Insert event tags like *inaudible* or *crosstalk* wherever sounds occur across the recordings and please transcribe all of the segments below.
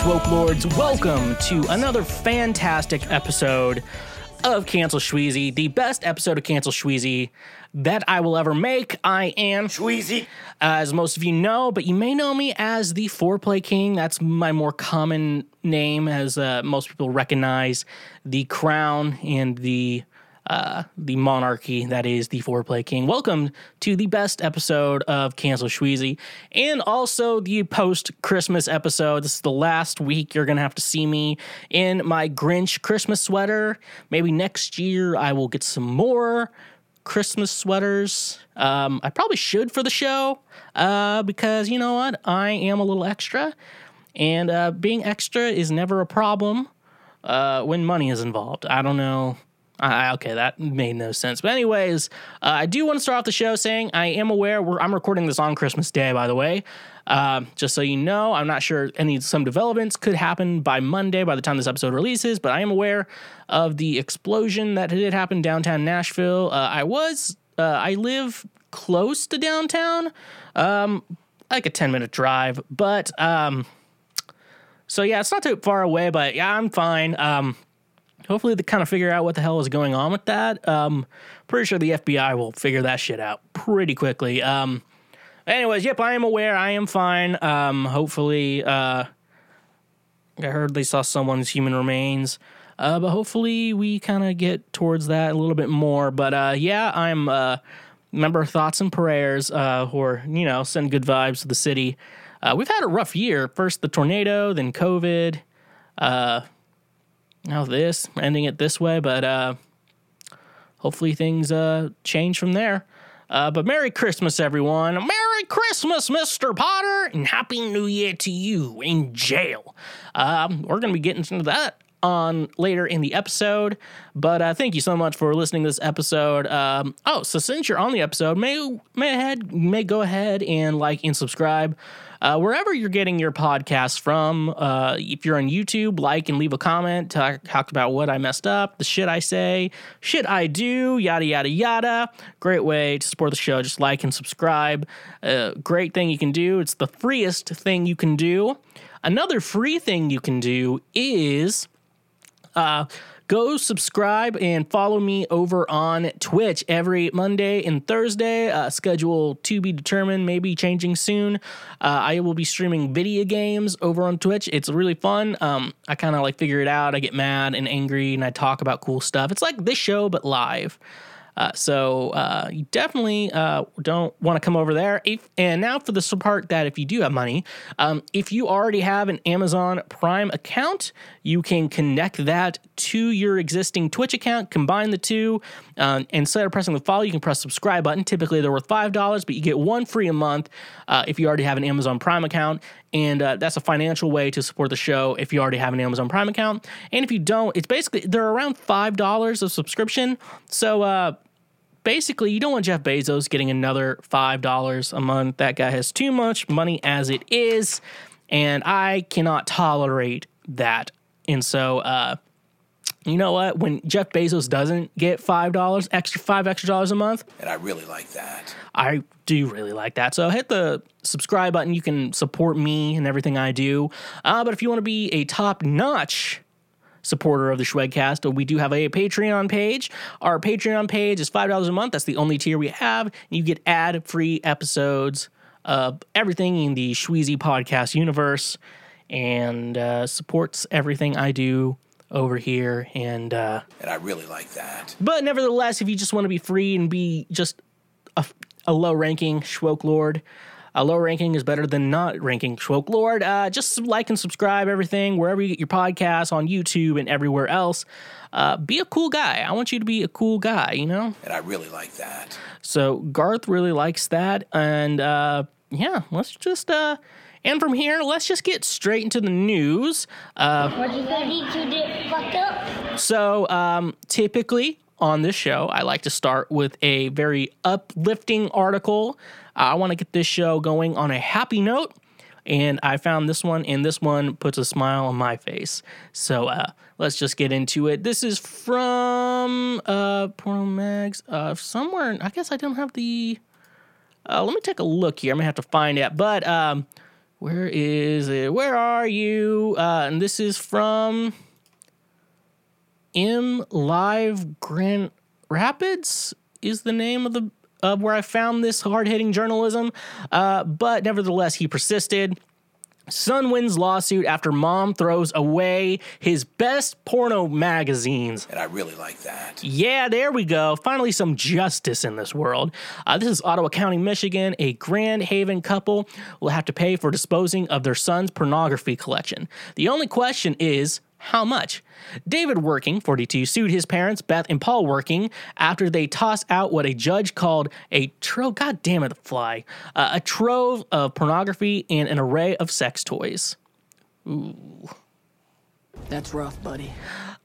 Schwoke Lords. Welcome to another fantastic episode of Cancel Shweezy, the best episode of Cancel Shweezy that I will ever make. I am Shweezy. as most of you know, but you may know me as the Foreplay King. That's my more common name, as uh, most people recognize the crown and the uh, the monarchy that is the Foreplay King. Welcome to the best episode of Cancel Shweezy, and also the post Christmas episode. This is the last week you're gonna have to see me in my Grinch Christmas sweater. Maybe next year I will get some more Christmas sweaters. Um, I probably should for the show uh, because you know what? I am a little extra, and uh, being extra is never a problem uh, when money is involved. I don't know. I, okay, that made no sense. But anyways, uh, I do want to start off the show saying I am aware. I'm recording this on Christmas Day, by the way. Uh, just so you know, I'm not sure any some developments could happen by Monday by the time this episode releases, but I am aware of the explosion that did happen downtown Nashville. Uh, I was uh, I live close to downtown, um, like a 10 minute drive, but um, so yeah, it's not too far away, but yeah, I'm fine. Um, hopefully they kind of figure out what the hell is going on with that. Um, pretty sure the FBI will figure that shit out pretty quickly. Um, anyways, yep, I am aware. I am fine. Um, hopefully, uh, I heard they saw someone's human remains. Uh, but hopefully we kind of get towards that a little bit more. But uh, yeah, I'm uh, member of thoughts and prayers, uh, or you know, send good vibes to the city. Uh, we've had a rough year. First the tornado, then COVID. Uh, now this, ending it this way, but uh, hopefully things uh, change from there. Uh, but Merry Christmas, everyone. Merry Christmas, Mr. Potter, and Happy New Year to you in jail. Um, we're going to be getting into that on later in the episode. But uh, thank you so much for listening to this episode. Um, oh, so since you're on the episode, may may ahead may go ahead and like and subscribe. Uh, wherever you're getting your podcast from, uh, if you're on YouTube, like and leave a comment. Talk, talk about what I messed up, the shit I say, shit I do, yada, yada, yada. Great way to support the show. Just like and subscribe. Uh, great thing you can do. It's the freest thing you can do. Another free thing you can do is uh, go subscribe and follow me over on Twitch every Monday and Thursday. Uh, schedule to be determined, maybe changing soon. Uh, I will be streaming video games over on Twitch. It's really fun. Um, I kind of like figure it out. I get mad and angry and I talk about cool stuff. It's like this show, but live. Uh, so uh, you definitely uh, don't want to come over there. If, and now for the part that if you do have money, um, if you already have an Amazon Prime account, you can connect that to your existing Twitch account, combine the two. Um, instead of pressing the follow, you can press subscribe button. Typically, they're worth five dollars, but you get one free a month uh, if you already have an Amazon Prime account. And uh, that's a financial way to support the show if you already have an Amazon Prime account. And if you don't, it's basically they're around five dollars of subscription. So uh, basically, you don't want Jeff Bezos getting another $5 a month. That guy has too much money as it is, and I cannot tolerate that. And so, uh, you know what? When Jeff Bezos doesn't get $5 extra, five extra dollars a month, And I really like that. I do really like that. So hit the subscribe button. You can support me and everything I do. Uh, but if you want to be a top notch supporter of the Schwegcast, we do have a Patreon page. Our Patreon page is $5 a month. That's the only tier we have. You get ad free episodes of everything in the Schweezy podcast universe and uh, supports everything I do over here. And, uh, And I really like that. but nevertheless, if you just want to be free and be just a, a low ranking Schwoke Lord, a low ranking is better than not ranking Schwoke Lord. Uh, just like and subscribe everything wherever you get your podcasts on YouTube and everywhere else. Uh, be a cool guy. I want you to be a cool guy, you know? And I really like that. So Garth really likes that. And uh, yeah, let's just. Uh, and from here, let's just get straight into the news. Uh, What you say? These two did fucked up. So, um, typically on this show, I like to start with a very uplifting article. I want to get this show going on a happy note, and I found this one, and this one puts a smile on my face. So, uh, let's just get into it. This is from uh, Porno Mags, uh, somewhere. I guess I don't have the. Uh, let me take a look here. I'm gonna have to find it, but um, Where is it? Where are you? Uh, and this is from M Live Grand Rapids is the name of the of where I found this hard hitting journalism. Uh, but nevertheless, he persisted. Son wins lawsuit after mom throws away his best porno magazines. And I really like that. Yeah, there we go. Finally, some justice in this world. Uh, this is Ottawa County, Michigan. A Grand Haven couple will have to pay for disposing of their son's pornography collection. The only question is how much? David Werking, 42, sued his parents, Beth and Paul Werking, after they tossed out what a judge called a trove, god damn it, the fly, uh, a trove of pornography and an array of sex toys. Ooh. That's rough, buddy.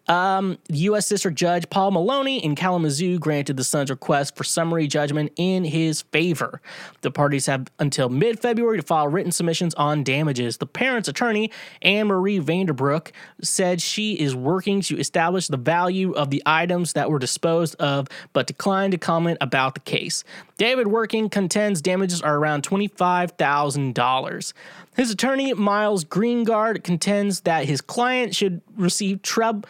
Um, U.S. District Judge Paul Maloney in Kalamazoo granted the son's request for summary judgment in his favor. The parties have until mid February to file written submissions on damages. The parents' attorney, Anne Marie Vanderbrook, said she is working to establish the value of the items that were disposed of, but declined to comment about the case. David Werking contends damages are around $25,000. His attorney, Miles Greengard, contends that his client should receive trub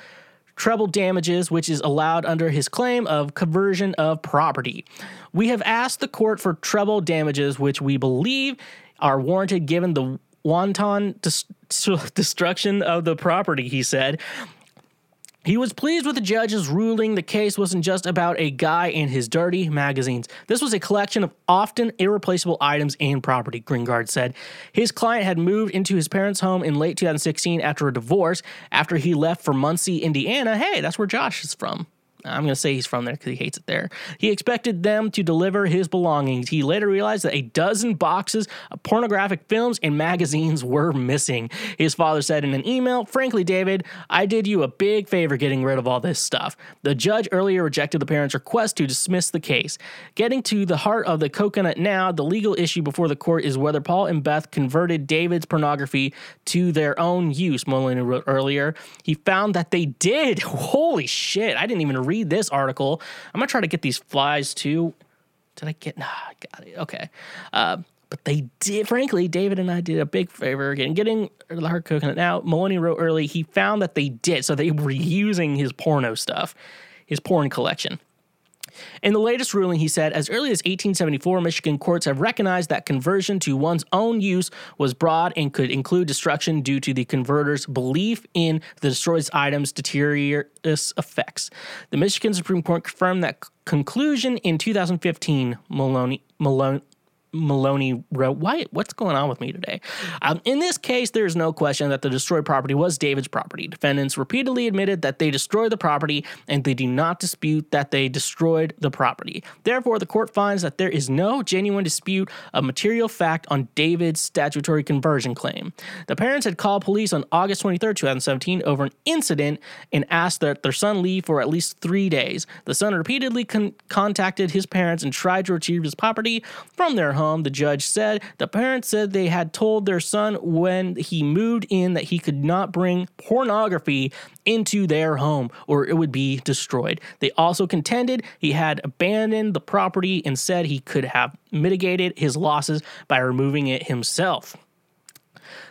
treble damages, which is allowed under his claim of conversion of property. We have asked the court for treble damages, which we believe are warranted given the wanton *laughs* destruction of the property, he said. He was pleased with the judge's ruling. The case wasn't just about a guy and his dirty magazines. This was a collection of often irreplaceable items and property, Greengard said. His client had moved into his parents' home in late 2016 after a divorce, after he left for Muncie, Indiana. Hey, that's where Josh is from. I'm going to say he's from there because he hates it there. He expected them to deliver his belongings. He later realized that a dozen boxes of pornographic films and magazines were missing. His father said in an email, Frankly, David, I did you a big favor getting rid of all this stuff. The judge earlier rejected the parents' request to dismiss the case. Getting to the heart of the coconut now, the legal issue before the court is whether Paul and Beth converted David's pornography to their own use, Maloney wrote earlier. He found that they did. *laughs* Holy shit. I didn't even read this article. I'm to try to get these flies too. Did I get? Nah, I got it. Okay. Uh, but they did, frankly, David and I did a big favor again getting the hard coconut. Now, Maloney wrote early, he found that they did. So they were using his porno stuff, his porn collection. In the latest ruling, he said, as early as 1874, Michigan courts have recognized that conversion to one's own use was broad and could include destruction due to the converter's belief in the destroyed items' deleterious effects. The Michigan Supreme Court confirmed that conclusion in 2015. Maloney, Malone, Maloney wrote, "Why? What's going on with me today?" Um, in this case, there is no question that the destroyed property was David's property. Defendants repeatedly admitted that they destroyed the property, and they do not dispute that they destroyed the property. Therefore, the court finds that there is no genuine dispute of material fact on David's statutory conversion claim. The parents had called police on August 23, 2017, over an incident and asked that their son leave for at least three days. The son repeatedly con- contacted his parents and tried to retrieve his property from their home. The judge said the parents said they had told their son when he moved in that he could not bring pornography into their home or it would be destroyed. They also contended he had abandoned the property and said he could have mitigated his losses by removing it himself.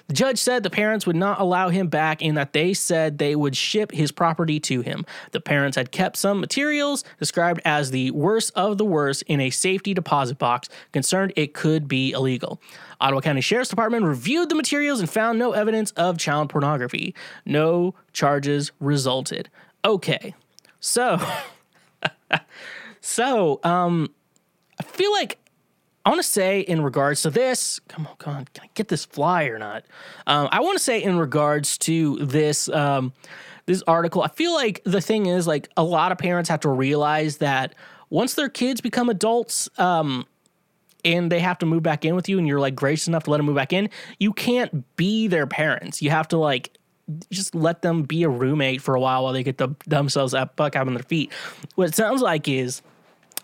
The judge said the parents would not allow him back and that they said they would ship his property to him. The parents had kept some materials described as the worst of the worst in a safety deposit box, concerned it could be illegal. Ottawa County Sheriff's Department reviewed the materials and found no evidence of child pornography. No charges resulted. Okay. So *laughs* so um I feel like I want to say in regards to this, come on, come on, can I get this fly or not? Um, I want to say in regards to this um, this article, I feel like the thing is like a lot of parents have to realize that once their kids become adults, um, and they have to move back in with you, and you're like gracious enough to let them move back in, you can't be their parents. You have to like just let them be a roommate for a while while they get the, themselves up back up on their feet. What it sounds like is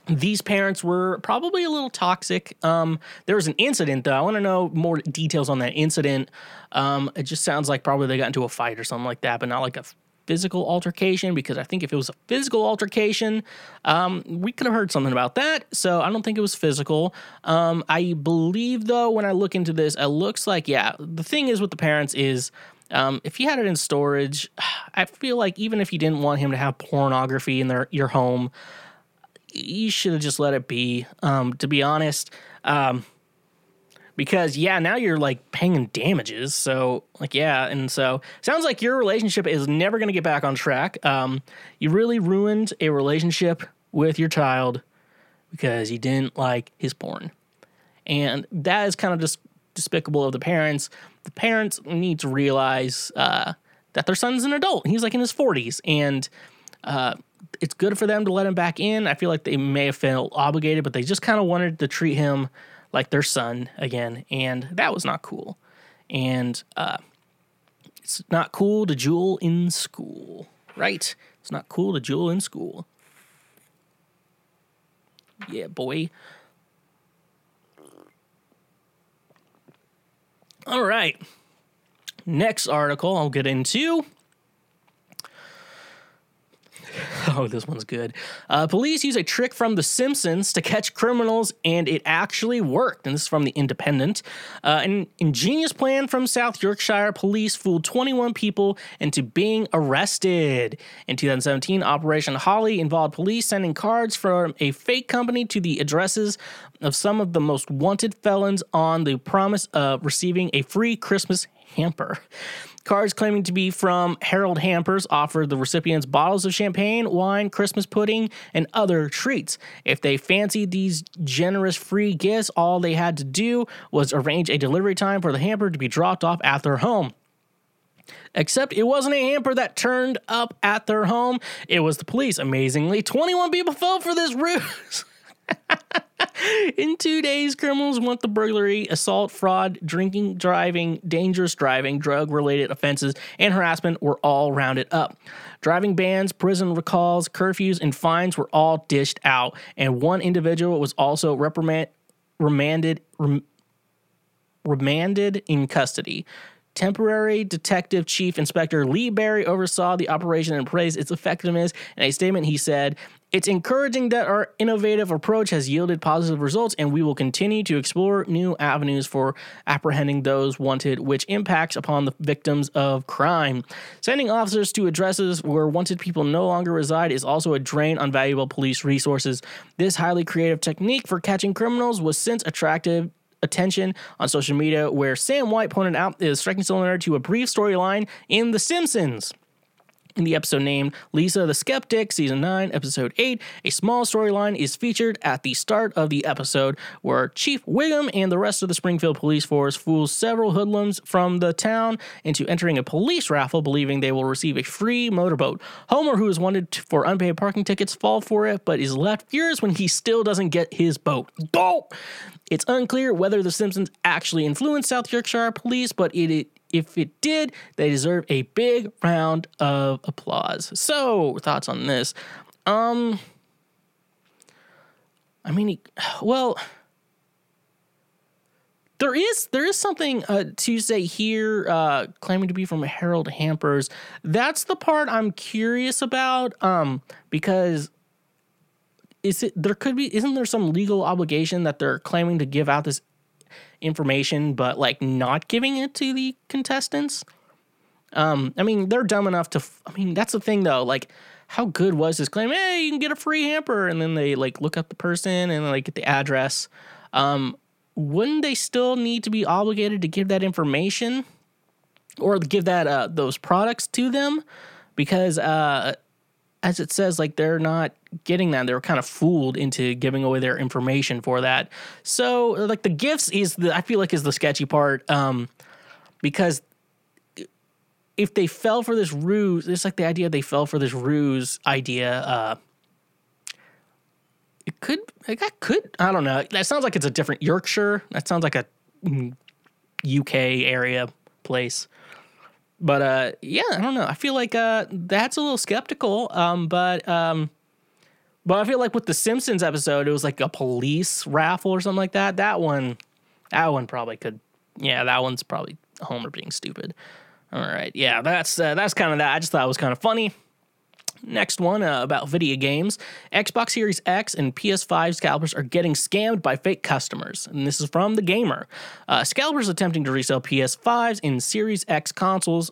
these parents were probably a little toxic. Um, there was an incident though. I want to know more details on that incident. Um, it just sounds like probably they got into a fight or something like that, but not like a physical altercation because I think if it was a physical altercation, um, we could have heard something about that. So I don't think it was physical. Um, I believe though, when I look into this, it looks like yeah. The thing is with the parents is. Um, if you had it in storage, *sighs* I feel like even if you didn't want him to have pornography in their your home, you should have just let it be. Um, to be honest, um, because yeah, now you're like paying damages. So like yeah, and so sounds like your relationship is never going to get back on track. Um, you really ruined a relationship with your child because you didn't like his porn, and that is kind of just despicable of the parents. The parents need to realize uh, that their son's an adult. He's like in his forties, and uh, it's good for them to let him back in. I feel like they may have felt obligated, but they just kind of wanted to treat him like their son again, and that was not cool. And uh, it's not cool to jewel in school, right? It's not cool to jewel in school. Yeah, boy. All right. Next article I'll get into *laughs* Oh, this one's good. Uh, police use a trick from The Simpsons to catch criminals, and it actually worked. And this is from The Independent. Uh, an ingenious plan from South Yorkshire police fooled 21 people into being arrested. In 2017, Operation Holly involved police sending cards from a fake company to the addresses of some of the most wanted felons on the promise of receiving a free Christmas hamper. Cards claiming to be from Harold Hampers offered the recipients bottles of champagne, wine, Christmas pudding, and other treats. If they fancied these generous free gifts, all they had to do was arrange a delivery time for the hamper to be dropped off at their home. Except it wasn't a hamper that turned up at their home, it was the police. Amazingly, 21 people fell for this ruse. *laughs* *laughs* In two days, criminals want the burglary, assault, fraud, drinking, driving, dangerous driving, drug related offenses, and harassment were all rounded up. Driving bans, prison recalls, curfews, and fines were all dished out, and one individual was also remanded, rem, remanded in custody. Temporary Detective Chief Inspector Lee Berry oversaw the operation and praised its effectiveness. In a statement, he said, It's encouraging that our innovative approach has yielded positive results, and we will continue to explore new avenues for apprehending those wanted, which impacts upon the victims of crime. Sending officers to addresses where wanted people no longer reside is also a drain on valuable police resources. This highly creative technique for catching criminals was since attractive attention on social media, where Sam White pointed out is striking similar to a brief storyline in The Simpsons. In the episode named Lisa the Skeptic, Season 9, Episode 8, a small storyline is featured at the start of the episode where Chief Wiggum and the rest of the Springfield police force fools several hoodlums from the town into entering a police raffle believing they will receive a free motorboat. Homer, who is wanted for unpaid parking tickets, fall for it but is left furious when he still doesn't get his boat. It's unclear whether The Simpsons actually influenced South Yorkshire police, but it, it if it did, they deserve a big round of applause. So, thoughts on this? Um, I mean, well, there is there is something uh, to say here, uh, claiming to be from Harold Hampers. That's the part I'm curious about, um, because is it there could be isn't there some legal obligation that they're claiming to give out this information, but like not giving it to the contestants. Um, I mean, they're dumb enough to. F- I mean, that's the thing though. Like, how good was this claim? Hey, you can get a free hamper, and then they like look up the person and like get the address. Um, wouldn't they still need to be obligated to give that information or give that uh, those products to them? Because uh, as it says, like they're not getting that. They were kind of fooled into giving away their information for that. So, like the gifts is the I feel like is the sketchy part, um, because if they fell for this ruse, it's like the idea they fell for this ruse idea. Uh, it could, like, that could, I don't know. That sounds like it's a different Yorkshire. That sounds like a UK area place but uh, yeah, I don't know. I feel like uh, that's a little skeptical. Um, but um, but I feel like with the Simpsons episode, it was like a police raffle or something like that. That one, that one probably could. Yeah, that one's probably Homer being stupid. All right, yeah, that's uh, that's kind of that. I just thought it was kind of funny. Next one uh, about video games. Xbox Series X and PS5 scalpers are getting scammed by fake customers. And this is from The Gamer. Uh, scalpers attempting to resell PS5s and Series X consoles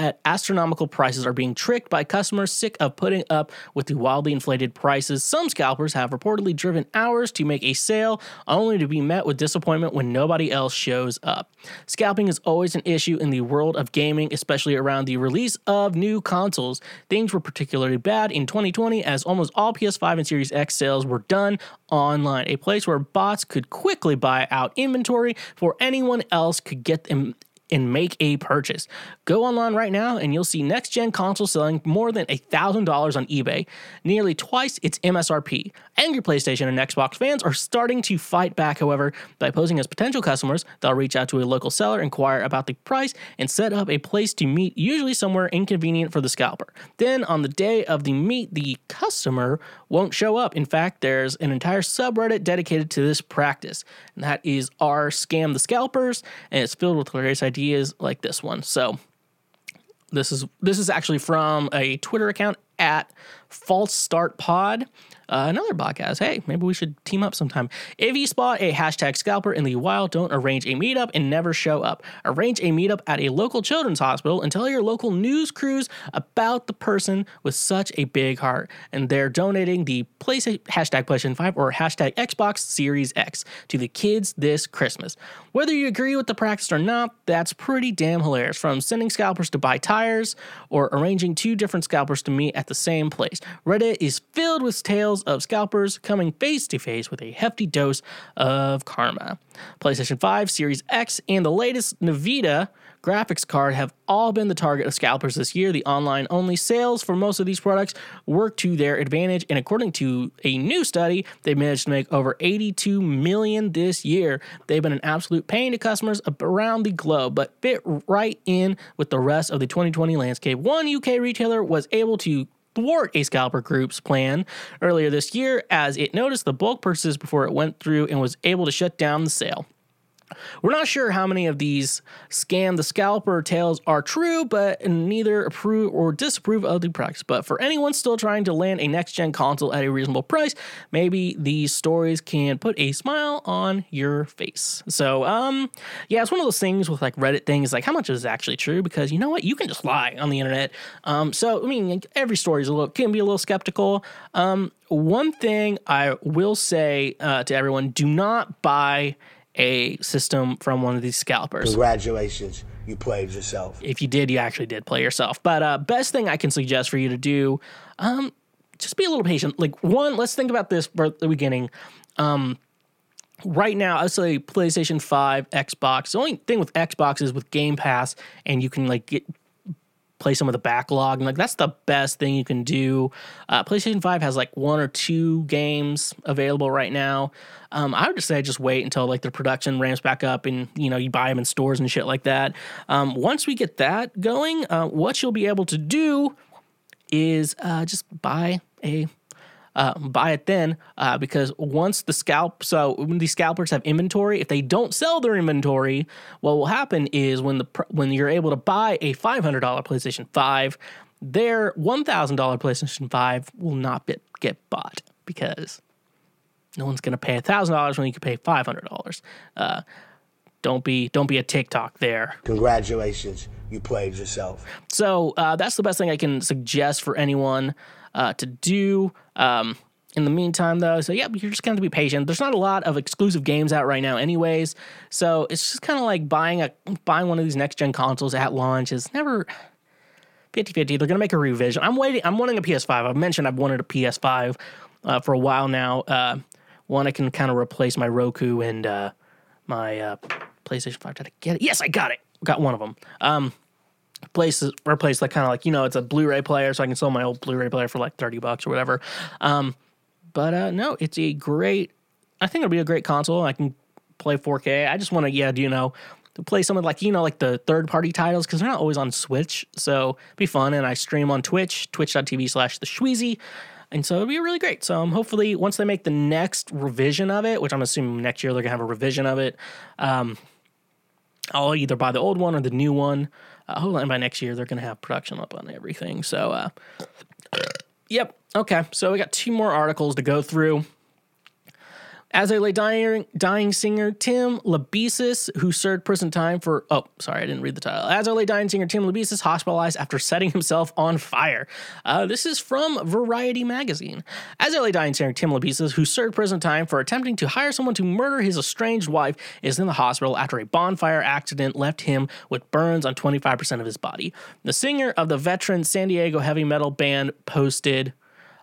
at astronomical prices are being tricked by customers sick of putting up with the wildly inflated prices. Some scalpers have reportedly driven hours to make a sale, only to be met with disappointment when nobody else shows up. Scalping is always an issue in the world of gaming, especially around the release of new consoles. Things were particularly bad in 2020 as almost all PS5 and Series X sales were done online, a place where bots could quickly buy out inventory before anyone else could get them and make a purchase. Go online right now and you'll see next gen consoles selling more than $1,000 on eBay, nearly twice its MSRP. Angry PlayStation and Xbox fans are starting to fight back, however, by posing as potential customers. They'll reach out to a local seller, inquire about the price, and set up a place to meet, usually somewhere inconvenient for the scalper. Then, on the day of the meet, the customer won't show up. In fact, there's an entire subreddit dedicated to this practice, and that is r scam the scalpers, and it's filled with hilarious ideas like this one. So, this is this is actually from a Twitter account at False Start Pod. Uh, another podcast. Hey, maybe we should team up sometime. If you spot a hashtag scalper in the wild, don't arrange a meetup and never show up. Arrange a meetup at a local children's hospital and tell your local news crews about the person with such a big heart. And they're donating the PlayStation, hashtag PlayStation 5 or hashtag Xbox Series X to the kids this Christmas. Whether you agree with the practice or not, that's pretty damn hilarious. From sending scalpers to buy tires or arranging two different scalpers to meet at the same place. Reddit is filled with tales of scalpers coming face to face with a hefty dose of karma. PlayStation 5, Series X, and the latest Nvidia graphics card have all been the target of scalpers this year. The online only sales for most of these products work to their advantage, and according to a new study, they managed to make over 82 million this year. They've been an absolute pain to customers around the globe, but fit right in with the rest of the 2020 landscape. One UK retailer was able to thwart a scalper group's plan earlier this year as it noticed the bulk purchases before it went through and was able to shut down the sale. We're not sure how many of these scam the scalper tales are true, but neither approve or disapprove of the practice. But for anyone still trying to land a next gen console at a reasonable price, maybe these stories can put a smile on your face. So, um, yeah, it's one of those things with like Reddit things, like how much is actually true? Because you know what, you can just lie on the internet. Um, so I mean, every story is a little can be a little skeptical. Um, one thing I will say uh, to everyone: do not buy a system from one of these scalpers. Congratulations, you played yourself. If you did, you actually did play yourself. But uh, best thing I can suggest for you to do, um, just be a little patient. Like one, let's think about this for the beginning. Um, right now, I would say PlayStation Five, Xbox. The only thing with Xbox is with Game Pass, and you can like get play some of the backlog and like that's the best thing you can do. Uh, playstation 5 has like one or two games available right now. Um, i would just say just wait until like the production ramps back up and you know you buy them in stores and shit like that. Um, once we get that going uh, what you'll be able to do is uh, just buy a uh, buy it then uh, because once the scalp so when these scalpers have inventory if they don't sell their inventory what will happen is when the when you're able to buy a $500 playstation 5 their $1000 playstation 5 will not be, get bought because no one's going to pay $1000 when you can pay $500 uh, don't be don't be a TikTok there. Congratulations, you played yourself. So uh, that's the best thing I can suggest for anyone uh, to do. Um, in the meantime, though, so yeah, you're just going to be patient. There's not a lot of exclusive games out right now, anyways. So it's just kind of like buying a buying one of these next gen consoles at launch is never 50 50. They're to make a revision. I'm waiting. I'm wanting a PS5. I've mentioned I've wanted a PS5 uh, for a while now. Uh, one I can kind of replace my Roku and uh, my uh, PlayStation 5. Did I get it? Yes, I got it. Got one of them. Um, places replace like kind of like you know it's a Blu-ray player, so I can sell my old Blu-ray player for like thirty bucks or whatever. Um, but uh, no, it's a great. I think it'll be a great console. I can play 4K. I just want to yeah, do you know, to play some of like you know like the third party titles because they're not always on Switch, so be fun. And I stream on Twitch, twitch.tv slash the Shweezy. And so it'll be really great. So um, hopefully, once they make the next revision of it, which I'm assuming next year they're gonna have a revision of it, um, I'll either buy the old one or the new one. Uh, hopefully by next year they're going to have production up on everything. So, uh, yep. Okay. So we got two more articles to go through. As a late dying, dying singer, Tim Lambesis, who served prison time for, oh, sorry, I didn't read the title. As a late dying singer, Tim Lambesis, hospitalized after setting himself on fire. Uh, this is from Variety Magazine. As a late dying singer, Tim Lambesis, who served prison time for attempting to hire someone to murder his estranged wife, is in the hospital after a bonfire accident left him with burns on 25% of his body. The singer of the veteran San Diego heavy metal band posted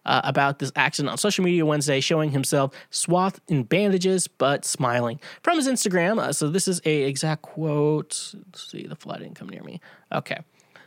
uh, about this accident on social media Wednesday, showing himself swathed in bandages but smiling. From his Instagram, uh, so this is a exact quote. Let's see, the fly didn't come near me. Okay.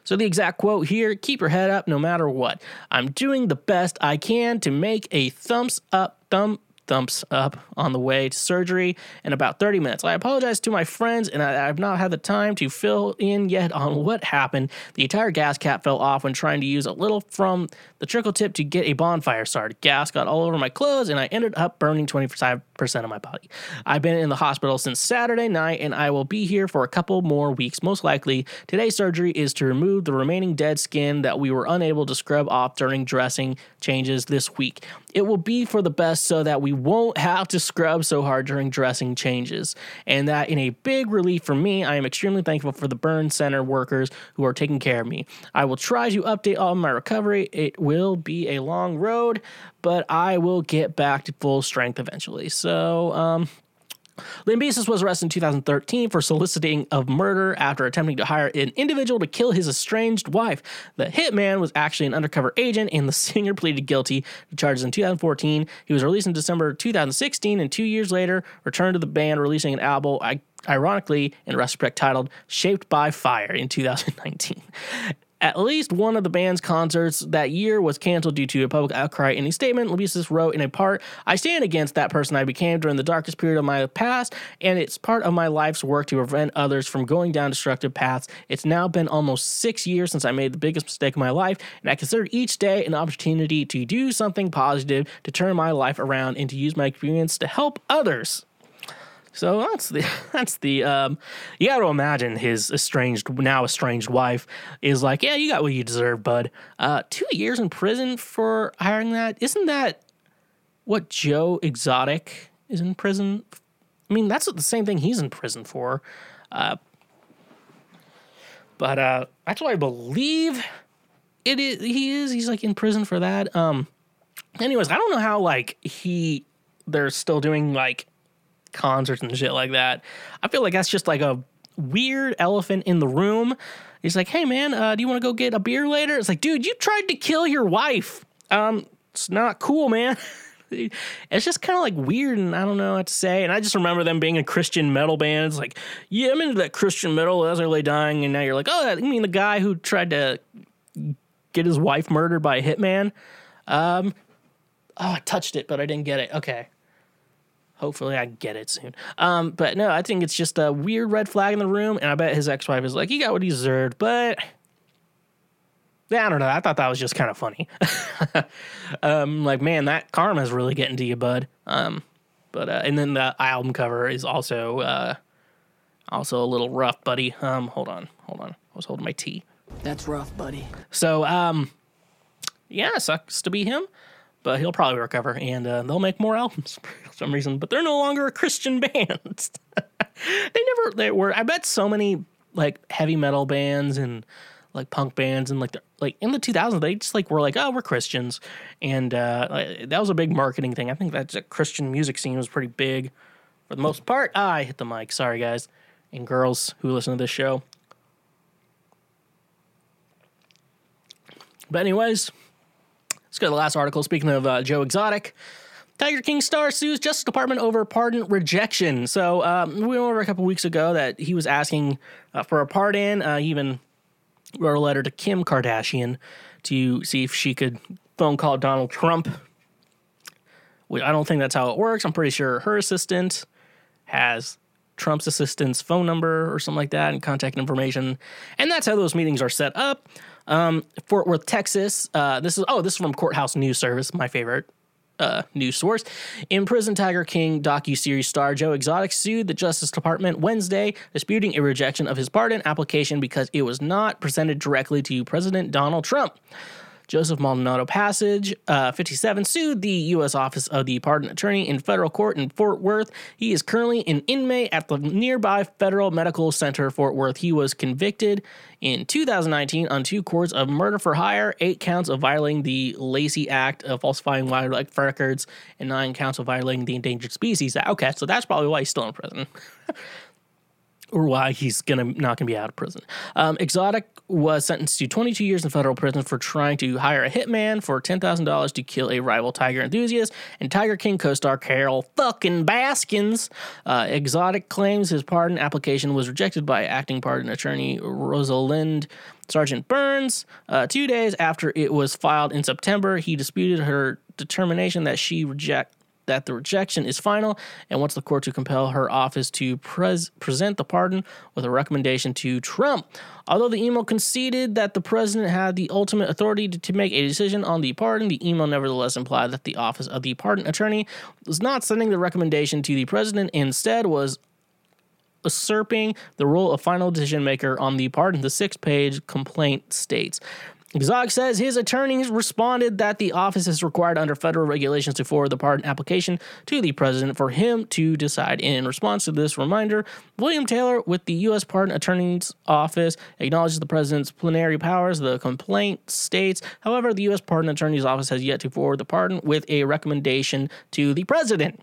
So the exact quote here, keep your head up no matter what. I'm doing the best I can to make a thumbs up thumb thumbs up on the way to surgery in about 30 minutes. I apologize to my friends, and I, have not had the time to fill in yet on what happened. The entire gas cap fell off when trying to use a little from the trickle tip to get a bonfire started. Gas got all over my clothes, and I ended up burning 25% of my body. I've been in the hospital since Saturday night, and I will be here for a couple more weeks, most likely. Today's surgery is to remove the remaining dead skin that we were unable to scrub off during dressing changes this week. It will be for the best so that we won't have to scrub so hard during dressing changes. And that, in a big relief for me, I am extremely thankful for the burn center workers who are taking care of me. I will try to update all my recovery. It will be a long road, but I will get back to full strength eventually. So, um, Lambesis was arrested in 2013 for soliciting of murder after attempting to hire an individual to kill his estranged wife. The hitman was actually an undercover agent, and the *laughs* singer pleaded guilty to charges in 2014. He was released in December 2016, and two years later returned to the band, releasing an album. Ironically, in retrospect, titled "Shaped by Fire" in 2019. At least one of the band's concerts that year was canceled due to a public outcry. In a statement, Lambesis wrote in a part, I stand against that person I became during the darkest period of my past, and it's part of my life's work to prevent others from going down destructive paths. It's now been almost six years since I made the biggest mistake of my life, and I consider each day an opportunity to do something positive, to turn my life around, and to use my experience to help others. So that's the *laughs* that's the um, you got to imagine his estranged now estranged wife is like, yeah, you got what you deserve, bud. Uh, two years in prison for hiring that. Isn't that what Joe Exotic is in prison? I mean, that's the same thing he's in prison for. Uh, but uh, that's I believe it is. He is. He's like in prison for that. Um. Anyways, I don't know how like he they're still doing like concerts and shit like that. I feel like that's just like a weird elephant in the room. He's like, "Hey man, uh, do you want to go get a beer later?" It's like, "Dude, you tried to kill your wife. Um, it's not cool, man." *laughs* it's just kind of like weird, and I don't know what to say. And I just remember them being a Christian metal band. It's like, yeah, I'm into that Christian metal as they're dying, and now you're like, oh, you mean the guy who tried to get his wife murdered by a hitman? Um, oh, I touched it, but I didn't get it. Okay. Hopefully, I get it soon. Um, but no, I think it's just a weird red flag in the room, and I bet his ex wife is like, he got what he deserved, but. Yeah, I don't know. I thought that was just kind of funny. *laughs* um, like, man, that karma's really getting to you, bud. Um, but uh, and then the album cover is also uh, also a little rough, buddy. Um, hold on, hold on. I was holding my tea. That's rough, buddy. So, um, yeah, sucks to be him but he'll probably recover and uh, they'll make more albums *laughs* for some reason. But they're no longer a Christian *laughs* band. *laughs* they never they were. I bet so many like heavy metal bands and like punk bands and like the, like in the 2000s they just like were like oh we're Christians and uh, that was a big marketing thing. I think that the Christian music scene was pretty big for the most part. Ah, I hit the mic. Sorry guys and girls who listen to this show. But anyways, Let's go to the last article. Speaking of uh, Joe Exotic, Tiger King star sues Justice Department over pardon rejection. So um, we went over a couple weeks ago that he was asking uh, for a pardon. Uh, he even wrote a letter to Kim Kardashian to see if she could phone call Donald Trump. I don't think that's how it works. I'm pretty sure her assistant has Trump's assistant's phone number or something like that and contact information. And that's how those meetings are set up. Um, Fort Worth, Texas. Uh, this is oh, this is from Courthouse News Service, my favorite uh, news source. In prison, Tiger King docu-series star Joe Exotic sued the Justice Department Wednesday, disputing a rejection of his pardon application because it was not presented directly to President Donald Trump. Joseph Maldonado Passage, uh, 57, sued the U.S. Office of the Pardon Attorney in federal court in Fort Worth. He is currently an inmate at the nearby Federal Medical Center, Fort Worth. He was convicted in 2019 on two counts of murder for hire, eight counts of violating the Lacey Act of falsifying wildlife records, and nine counts of violating the Endangered Species Act. Okay, so that's probably why he's still in prison. *laughs* or why he's gonna not gonna be out of prison. Um, Exotic was sentenced to 22 years in federal prison for trying to hire a hitman for $10,000 to kill a rival Tiger enthusiast and Tiger King co-star Carol fucking Baskins. Uh, Exotic claims his pardon application was rejected by acting pardon attorney Rosalind Sargent Burns. Uh, two days after it was filed in September, he disputed her determination that she reject that the rejection is final and wants the court to compel her office to pres- present the pardon with a recommendation to Trump. Although the email conceded that the president had the ultimate authority to, to make a decision on the pardon, the email nevertheless implied that the office of the pardon attorney was not sending the recommendation to the president, instead was usurping the role of final decision maker on the pardon. The six page complaint states. Exotic says his attorneys responded that the office is required under federal regulations to forward the pardon application to the president for him to decide. In response to this reminder, William Taylor with the U.S. Pardon Attorney's Office acknowledges the president's plenary powers. The complaint states, however, the U.S. Pardon Attorney's Office has yet to forward the pardon with a recommendation to the president.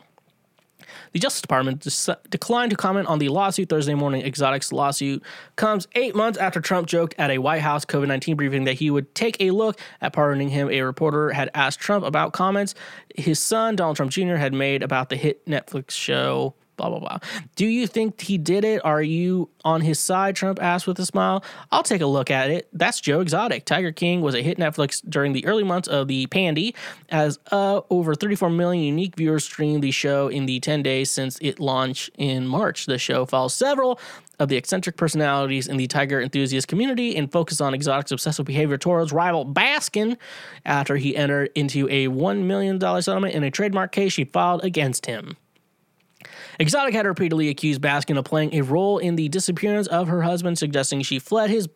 The Justice Department declined to comment on the lawsuit Thursday morning. Exotic's lawsuit comes eight months after Trump joked at a White House COVID 19 briefing that he would take a look at pardoning him. A reporter had asked Trump about comments his son, Donald Trump Jr., had made about the hit Netflix show blah blah blah. Do you think he did it? Are you on his side? Trump asked with a smile. I'll take a look at it. That's Joe Exotic. Tiger King was a hit Netflix during the early months of the pandy, as uh, over 34 million unique viewers streamed the show in the 10 days since it launched in March. The show follows several of the eccentric personalities in the tiger enthusiast community and focus on Exotic's obsessive behavior towards rival Baskin after he entered into a $1 million settlement in a trademark case she filed against him. Exotic had repeatedly accused Baskin of playing a role in the disappearance of her husband, suggesting she fled his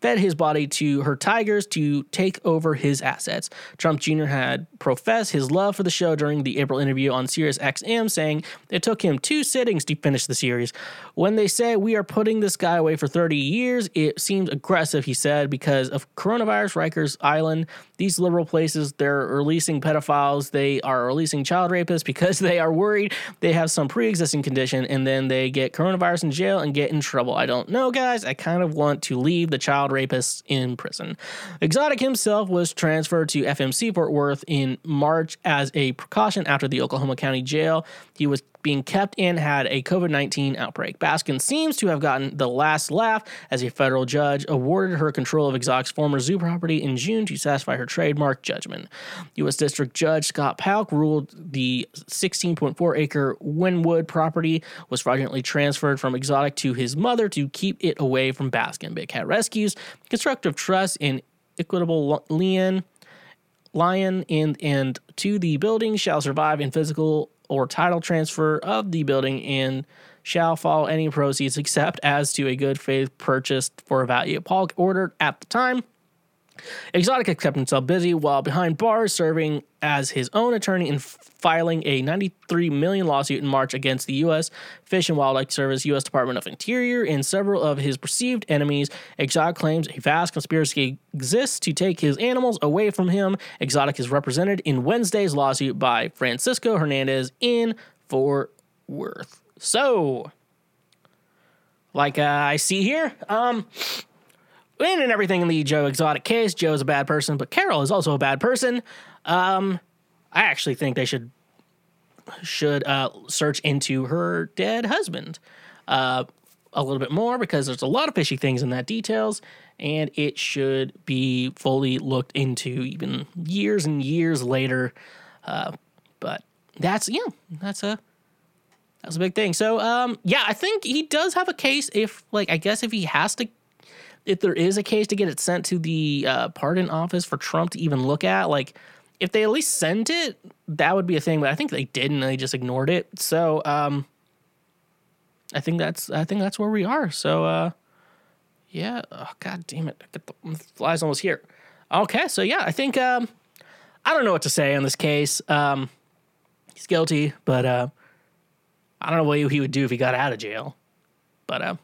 fed his body to her tigers to take over his assets. Trump Jr. had professed his love for the show during the April interview on Sirius XM, saying it took him two sittings to finish the series. When they say we are putting this guy away for 30 years, it seems aggressive, he said, because of coronavirus, Rikers Island, these liberal places, they're releasing pedophiles, they are releasing child rapists *laughs* because they are worried they have some pre existing condition and then they get coronavirus in jail and get in trouble. I don't know, guys. I kind of want to leave the child rapists in prison. Exotic himself was transferred to FMC Fort Worth in March as a precaution after the Oklahoma County Jail. He was being kept in had a COVID 19 outbreak. Baskin seems to have gotten the last laugh as a federal judge awarded her control of Exotic's former zoo property in June to satisfy her trademark judgment. U.S. District Judge Scott Palk ruled the 16.4 acre Wynnewood property was fraudulently transferred from Exotic to his mother to keep it away from Baskin. Big Cat Rescue's, constructive trust, and equitable lien lion and and to the building shall survive in physical or title transfer of the building and shall follow any proceeds except as to a good faith purchased for a value Palk ordered at the time. Exotic kept himself busy while behind bars, serving as his own attorney and filing a 93 million lawsuit in March against the U.S. Fish and Wildlife Service, U.S. Department of Interior, and several of his perceived enemies. Exotic claims a vast conspiracy exists to take his animals away from him. Exotic is represented in Wednesday's lawsuit by Francisco Hernandez in Fort Worth. So, like uh, I see here, um, and in everything in the Joe Exotic case, Joe's a bad person, but Carol is also a bad person. Um, I actually think they should should uh, search into her dead husband uh, a little bit more because there's a lot of fishy things in that details, and it should be fully looked into even years and years later. Uh, but that's yeah, that's a that's a big thing. So um, yeah, I think he does have a case. If like I guess if he has to if there is a case to get it sent to the uh, pardon office for Trump to even look at, like if they at least sent it, that would be a thing. But I think they didn't. They just ignored it. So um, I think that's I think that's where we are. So uh, yeah. Oh, God damn it! The fly's almost here. Okay, so yeah, I think um, I don't know what to say on this case. Um, he's guilty, but uh, I don't know what he would do if he got out of jail. But uh,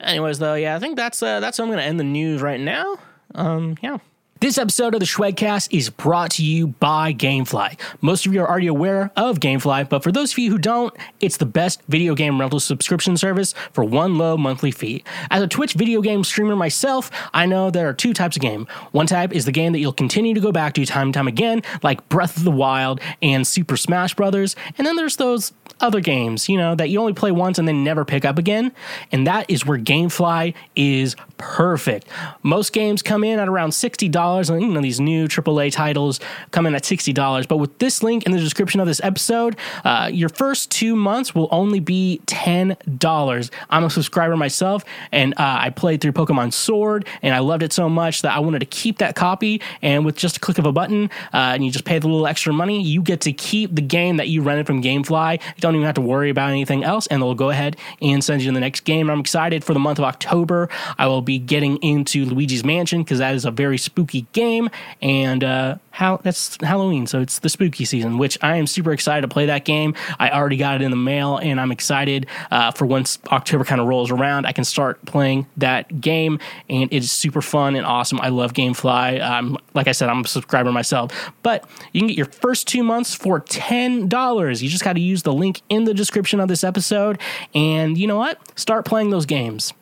anyways, though, yeah, I think that's uh, that's how I'm gonna end the news right now. Um, yeah. This episode of the Schwegcast is brought to you by Gamefly. Most of you are already aware of Gamefly, but for those of you who don't, it's the best video game rental subscription service for one low monthly fee. As a Twitch video game streamer myself, I know there are two types of game. One type is the game that you'll continue to go back to time and time again, like Breath of the Wild and Super Smash Brothers, and then there's those other games, you know, that you only play once and then never pick up again. And that is where Gamefly is perfect. Most games come in at around $60, and you know, these new AAA titles come in at $60. But with this link in the description of this episode, uh, your first two months will only be $10. I'm a subscriber myself, and uh, I played through Pokemon Sword, and I loved it so much that I wanted to keep that copy. And with just a click of a button, uh, and you just pay the little extra money, you get to keep the game that you rented from Gamefly. You don't even have to worry about anything else, and they'll go ahead and send you the next game. I'm excited for the month of October. I will be getting into Luigi's Mansion because that is a very spooky game, and uh, how that's Halloween, so it's the spooky season, which I am super excited to play that game. I already got it in the mail, and I'm excited uh, for once October kind of rolls around, I can start playing that game, and it is super fun and awesome. I love GameFly. Um, like I said, I'm a subscriber myself, but you can get your first two months for ten dollars. You just got to use the link in the description of this episode, and you know what? Start playing those games.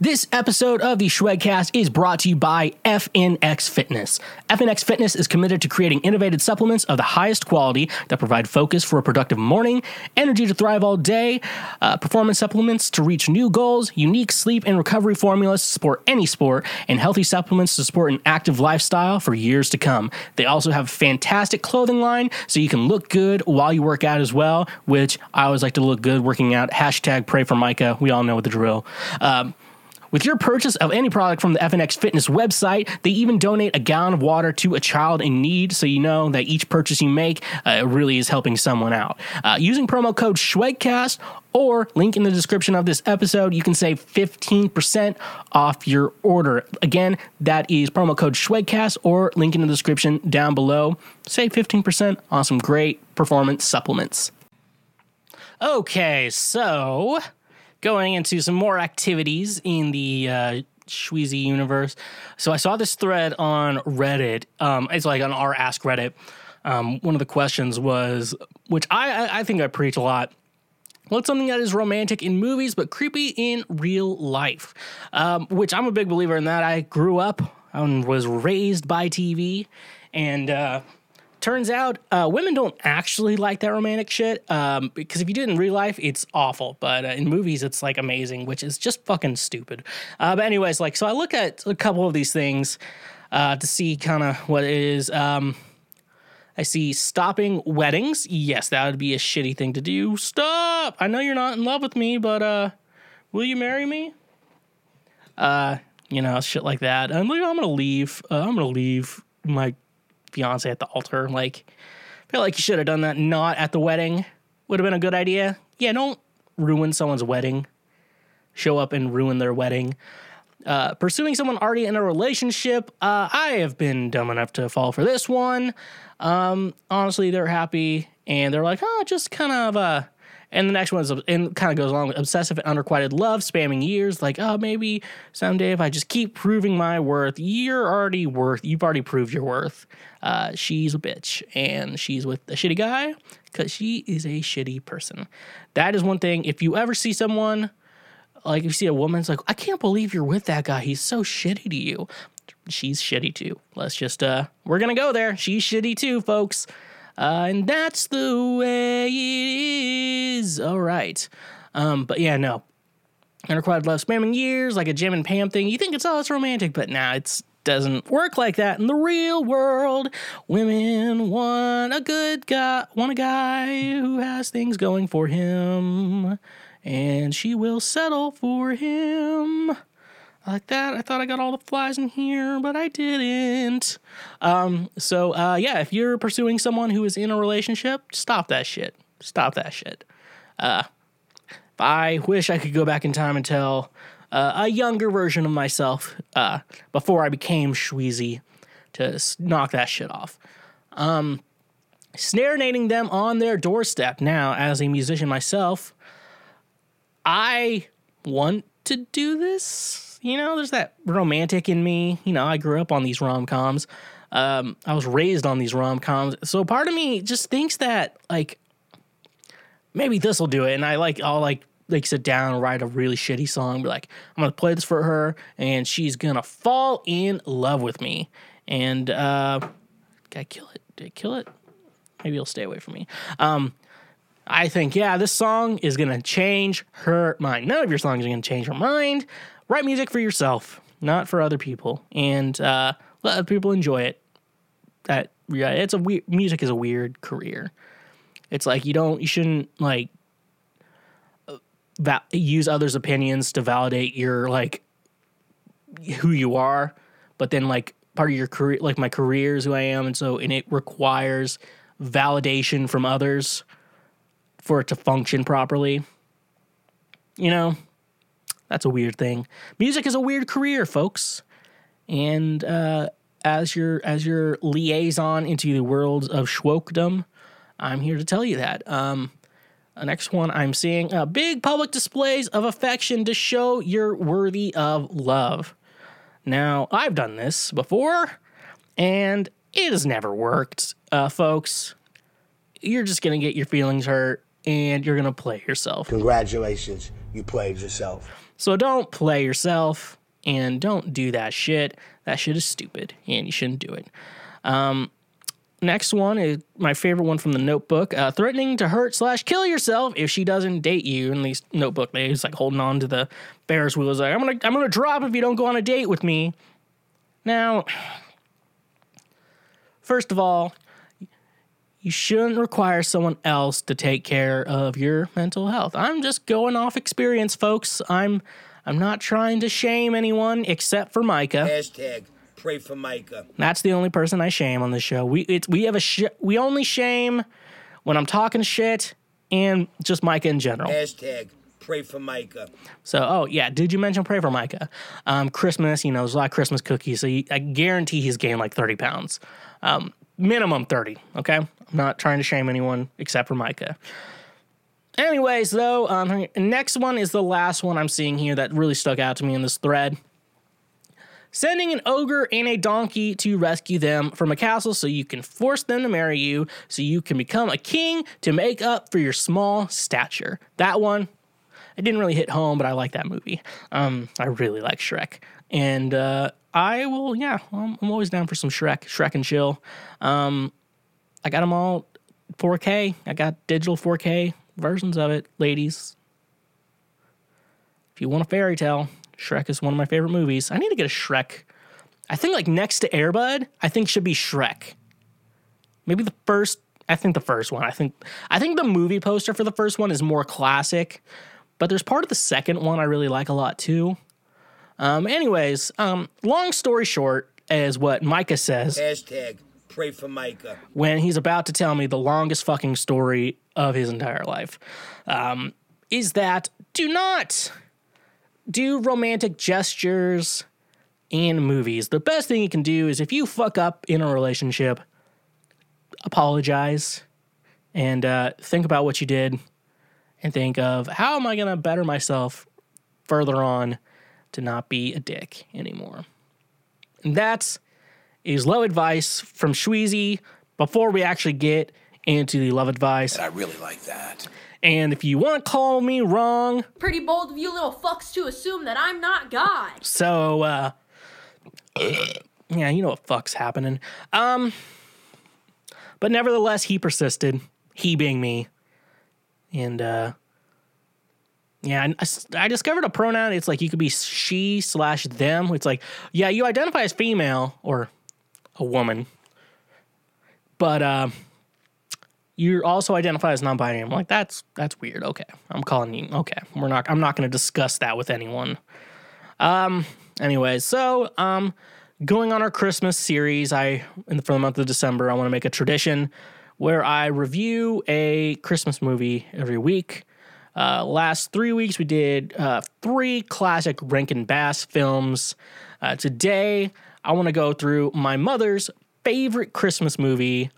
This episode of the Schwegcast is brought to you by FNX Fitness. FNX Fitness is committed to creating innovative supplements of the highest quality that provide focus for a productive morning, energy to thrive all day, uh, performance supplements to reach new goals, unique sleep and recovery formulas to support any sport, and healthy supplements to support an active lifestyle for years to come. They also have a fantastic clothing line so you can look good while you work out as well, which I always like to look good working out. Hashtag pray for Micah. We all know the drill. Um, with your purchase of any product from the FNX Fitness website, they even donate a gallon of water to a child in need, so you know that each purchase you make uh, really is helping someone out. Uh, using promo code SCHWEGCAST or link in the description of this episode, you can save 15% off your order. Again, that is promo code SCHWEGCAST or link in the description down below. Save 15% on some great performance supplements. Okay, so going into some more activities in the uh, Shweezy universe. So I saw this thread on Reddit. Um, it's like on our Ask Reddit. Um, one of the questions was, which I, I think I preach a lot. What's something that is romantic in movies but creepy in real life? Um, which I'm a big believer in that. I grew up and was raised by TV, and uh, turns out uh, women don't actually like that romantic shit um, because if you do it in real life it's awful. But uh, in movies it's like amazing which is just fucking stupid. Uh, but anyways like so i look at a couple of these things uh, to see kind of what it is. Um, i see stopping weddings. Yes that would be a shitty thing to do. Stop! I know you're not in love with me but uh, will you marry me? Uh, you know shit like that. And i'm gonna leave uh, i'm gonna leave my fiance at the altar. Like, I feel like you should have done that not at the wedding. Would have been a good idea. Yeah, don't ruin someone's wedding. Show up and ruin their wedding. Uh, pursuing someone already in a relationship, uh, I have been dumb enough to fall for this one. Um, honestly, they're happy and they're like, oh, just kind of uh, and the next one is and kind of goes along with obsessive and unrequited love, spamming years. Like, oh, maybe someday if I just keep proving my worth, you're already worth. You've already proved your worth. Uh, she's a bitch, and she's with a shitty guy because she is a shitty person. That is one thing. If you ever see someone like if you see a woman, it's like, I can't believe you're with that guy. He's so shitty to you. She's shitty too. Let's just uh, we're gonna go there. She's shitty too, folks. Uh, and that's the way it is. All right. Um, but yeah, no. Unrequited love spamming years, like a Jim and Pam thing. You think it's all it's romantic, but nah, it doesn't work like that in the real world. Women want a good guy, want a guy who has things going for him, and she will settle for him. Like that. I thought I got all the flies in here, but I didn't. Um, so uh, yeah, if you're pursuing someone who is in a relationship, stop that shit. Stop that shit. Uh, I wish I could go back in time and tell uh, a younger version of myself uh, before I became Shweezy to knock that shit off. Um, snarenating them on their doorstep. Now, as a musician myself, I want to do this. You know, there's that romantic in me. You know, I grew up on these rom coms. Um, I was raised on these rom coms. So part of me just thinks that, like, maybe this will do it. And I like, I'll like, like sit down and write a really shitty song. Be like, I'm gonna play this for her, and she's gonna fall in love with me. And uh, did I kill it? Did I kill it? Maybe he'll stay away from me. Um, I think, yeah, this song is gonna change her mind. None of your songs are gonna change her mind. Write music for yourself, not for other people, and uh, let other people enjoy it. That yeah, it's a weird. Music is a weird career. It's like you don't, you shouldn't like use others' opinions to validate your like who you are, but then like part of your career, like my career is who I am, and so and it requires validation from others for it to function properly. You know, that's a weird thing. Music is a weird career, folks, and uh, as your as your liaison into the world of schwokedom, I'm here to tell you that. Um, next one, I'm seeing uh, big public displays of affection to show you're worthy of love. Now, I've done this before, and it has never worked, uh, folks. You're just gonna get your feelings hurt, and you're gonna play yourself. Congratulations, you played yourself. So don't play yourself, and don't do that shit. That shit is stupid, and you shouldn't do it. Um, next one is my favorite one from the Notebook: uh, threatening to hurt slash kill yourself if she doesn't date you. In these Notebook, they he's like holding on to the Ferris wheel. He's like, "I'm gonna, I'm gonna drop if you don't go on a date with me." Now, first of all, you shouldn't require someone else to take care of your mental health. I'm just going off experience, folks. I'm I'm not trying to shame anyone except for Micah. Hashtag pray for Micah. That's the only person I shame on this show. We it's we have a sh- we only shame when I'm talking shit and just Micah in general. Hashtag pray for Micah. So, oh yeah, did you mention pray for Micah? Um, Christmas, you know, there's a lot of Christmas cookies, so you, I guarantee he's gained like 30 pounds, um, minimum 30. Okay, I'm not trying to shame anyone except for Micah. Anyways, though, um, next one is the last one I'm seeing here that really stuck out to me in this thread. Sending an ogre and a donkey to rescue them from a castle so you can force them to marry you, so you can become a king to make up for your small stature. That one, it didn't really hit home, but I like that movie. Um, I really like Shrek, and uh, I will. Yeah, I'm, I'm always down for some Shrek, Shrek and chill. Um, I got them all 4K. I got digital 4K versions of it, ladies. If you want a fairy tale, Shrek is one of my favorite movies. I need to get a Shrek. I think like next to Airbud, I think should be Shrek. Maybe the first. I think the first one. I think I think the movie poster for the first one is more classic, but there's part of the second one I really like a lot too. Um, anyways, um, long story short, is what Micah says Hashtag pray for Micah. when he's about to tell me the longest fucking story of his entire life um, is that do not do romantic gestures in movies. The best thing you can do is if you fuck up in a relationship, apologize and uh, think about what you did and think of how am I going to better myself further on to not be a dick anymore. And that's is love advice from Shweezy before we actually get into the love advice. I really like that. And if you want to call me wrong, Pretty bold of you little fucks to assume that I'm not God. so uh yeah, you know what fuck's happening. Um but nevertheless he persisted, he being me. And uh yeah, and I s- I discovered a pronoun. It's like you could be she slash them. It's like, yeah, you identify as female or a woman, but uh, you're also identify as non-binary. I'm like, that's that's weird. Okay, I'm calling you. Okay, we're not. I'm not going to discuss that with anyone. Um. Anyway, so um, going on our Christmas series, I in the, for the month of December, I want to make a tradition where I review a Christmas movie every week. Uh, last three weeks, we did uh, three classic Rankin Bass films. Uh, today, I want to go through my mother's favorite Christmas movie.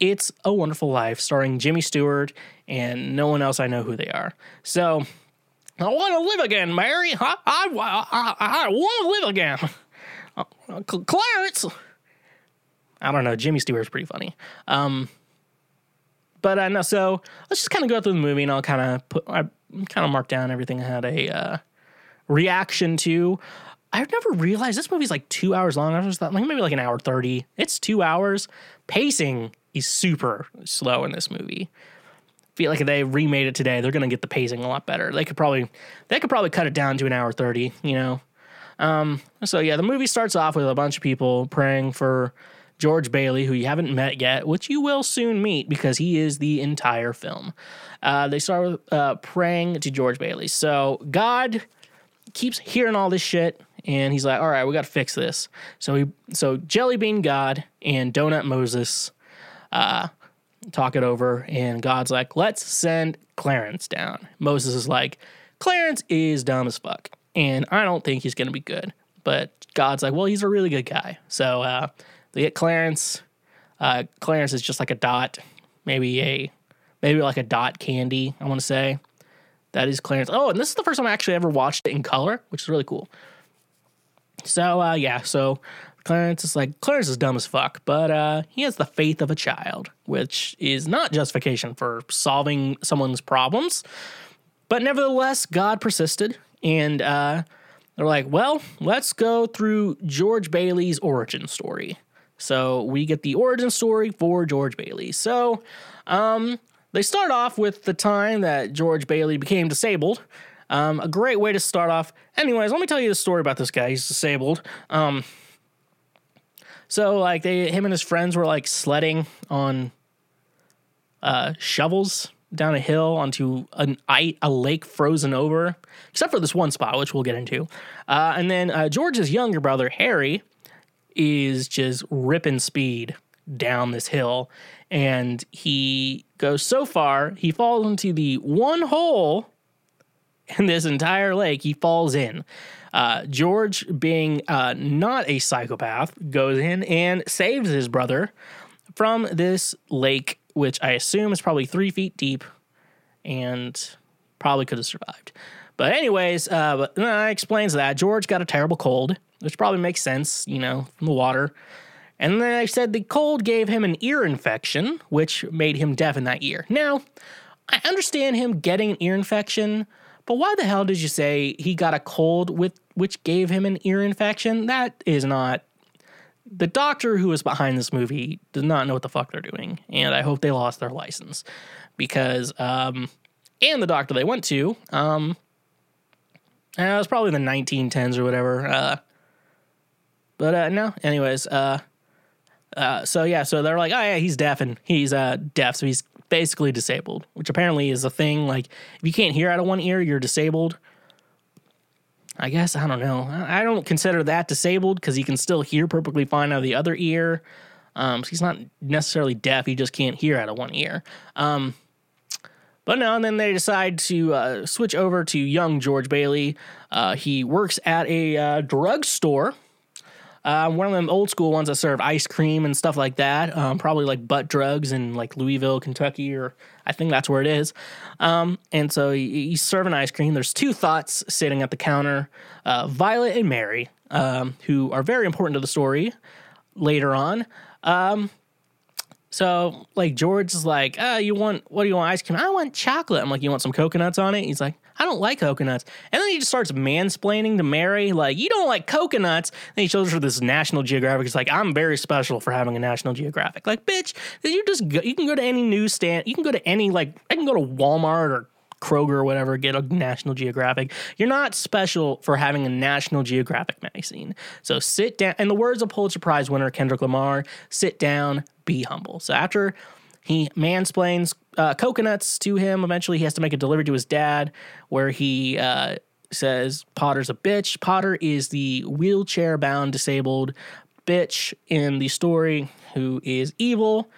It's A Wonderful Life, starring Jimmy Stewart and no one else I know who they are. So, I want to live again, Mary. I, I, I, I want to live again. Uh, Clarence. I don't know. Jimmy Stewart's pretty funny. Um, but uh, know. so let's just kind of go through the movie, and I'll kind of put, I kind of mark down everything I had a uh, reaction to. I've never realized this movie's like two hours long. I was thought like maybe like an hour thirty. It's two hours. Pacing is super slow in this movie feel like if they remade it today, they're gonna get the pacing a lot better. They could probably they could probably cut it down to an hour thirty, you know. Um, so yeah, the movie starts off with a bunch of people praying for George Bailey, who you haven't met yet, which you will soon meet because he is the entire film. Uh, they start with uh, praying to George Bailey. So God keeps hearing all this shit, and he's like, "All right, we got to fix this." So he, so Jelly Bean God and Donut Moses talk it over, and God's like, let's send Clarence down. Moses is like, Clarence is dumb as fuck, and I don't think he's gonna be good. But God's like, well, he's a really good guy. So uh, they get Clarence. Uh, Clarence is just like a dot, maybe a maybe like a dot candy. I want to say that is Clarence. Oh, and this is the first time I actually ever watched it in color, which is really cool. So uh, yeah, so Clarence is like Clarence is dumb as fuck, but uh, he has the faith of a child, which is not justification for solving someone's problems. But nevertheless, God persisted, and uh, they're like, well, let's go through George Bailey's origin story. So we get the origin story for George Bailey. So um, they start off with the time that George Bailey became disabled. Um, a great way to start off. Anyways, let me tell you the story about this guy. He's disabled. Um, so like they, him and his friends were like sledding on uh, shovels down a hill onto an a lake frozen over, except for this one spot, which we'll get into. Uh, and then uh, George's younger brother Harry is just ripping speed down this hill, and he goes so far he falls into the one hole in this entire lake. He falls in. Uh, George, being uh, not a psychopath, goes in and saves his brother from this lake, which I assume is probably three feet deep and probably could have survived. But, anyways, uh, but, uh, explains that George got a terrible cold, which probably makes sense, you know, from the water. And then I said the cold gave him an ear infection, which made him deaf in that ear. Now, I understand him getting an ear infection, but why the hell did you say he got a cold with which gave him an ear infection? That is not the doctor who is behind this movie does not know what the fuck they're doing, and I hope they lost their license because um and the doctor they went to um uh, it was probably the 1910s or whatever. Uh, but uh, no, anyways, uh, uh, so yeah, so they're like, oh yeah, he's deaf and he's uh deaf, so he's basically disabled, which apparently is a thing. Like if you can't hear out of one ear, you're disabled. I guess I don't know. I don't consider that disabled because he can still hear perfectly fine out of the other ear. Um, so he's not necessarily deaf; he just can't hear out of one ear. Um, but no, and then they decide to uh, switch over to young George Bailey. Uh, he works at a uh, drugstore. Uh, one of them old school ones that serve ice cream and stuff like that. Um, probably like butt drugs in like Louisville, Kentucky, or I think that's where it is. Um, and so he, he's an ice cream. There's two thoughts sitting at the counter uh, Violet and Mary, um, who are very important to the story later on. Um, so like George is like, ah, you want what do you want ice cream? I want chocolate. I'm like, you want some coconuts on it? He's like, I don't like coconuts. And then he just starts mansplaining to Mary, like, you don't like coconuts. And he shows her this National Geographic. He's like, I'm very special for having a National Geographic. Like, bitch, you just go, you can go to any newsstand, you can go to any like I can go to Walmart or Kroger or whatever, get a National Geographic. You're not special for having a National Geographic magazine. So sit down. In the words of Pulitzer Prize winner Kendrick Lamar, sit down, be humble. So after he mansplains uh, coconuts to him, eventually he has to make a delivery to his dad where he uh, says Potter's a bitch. Potter is the wheelchair bound disabled bitch in the story who is evil.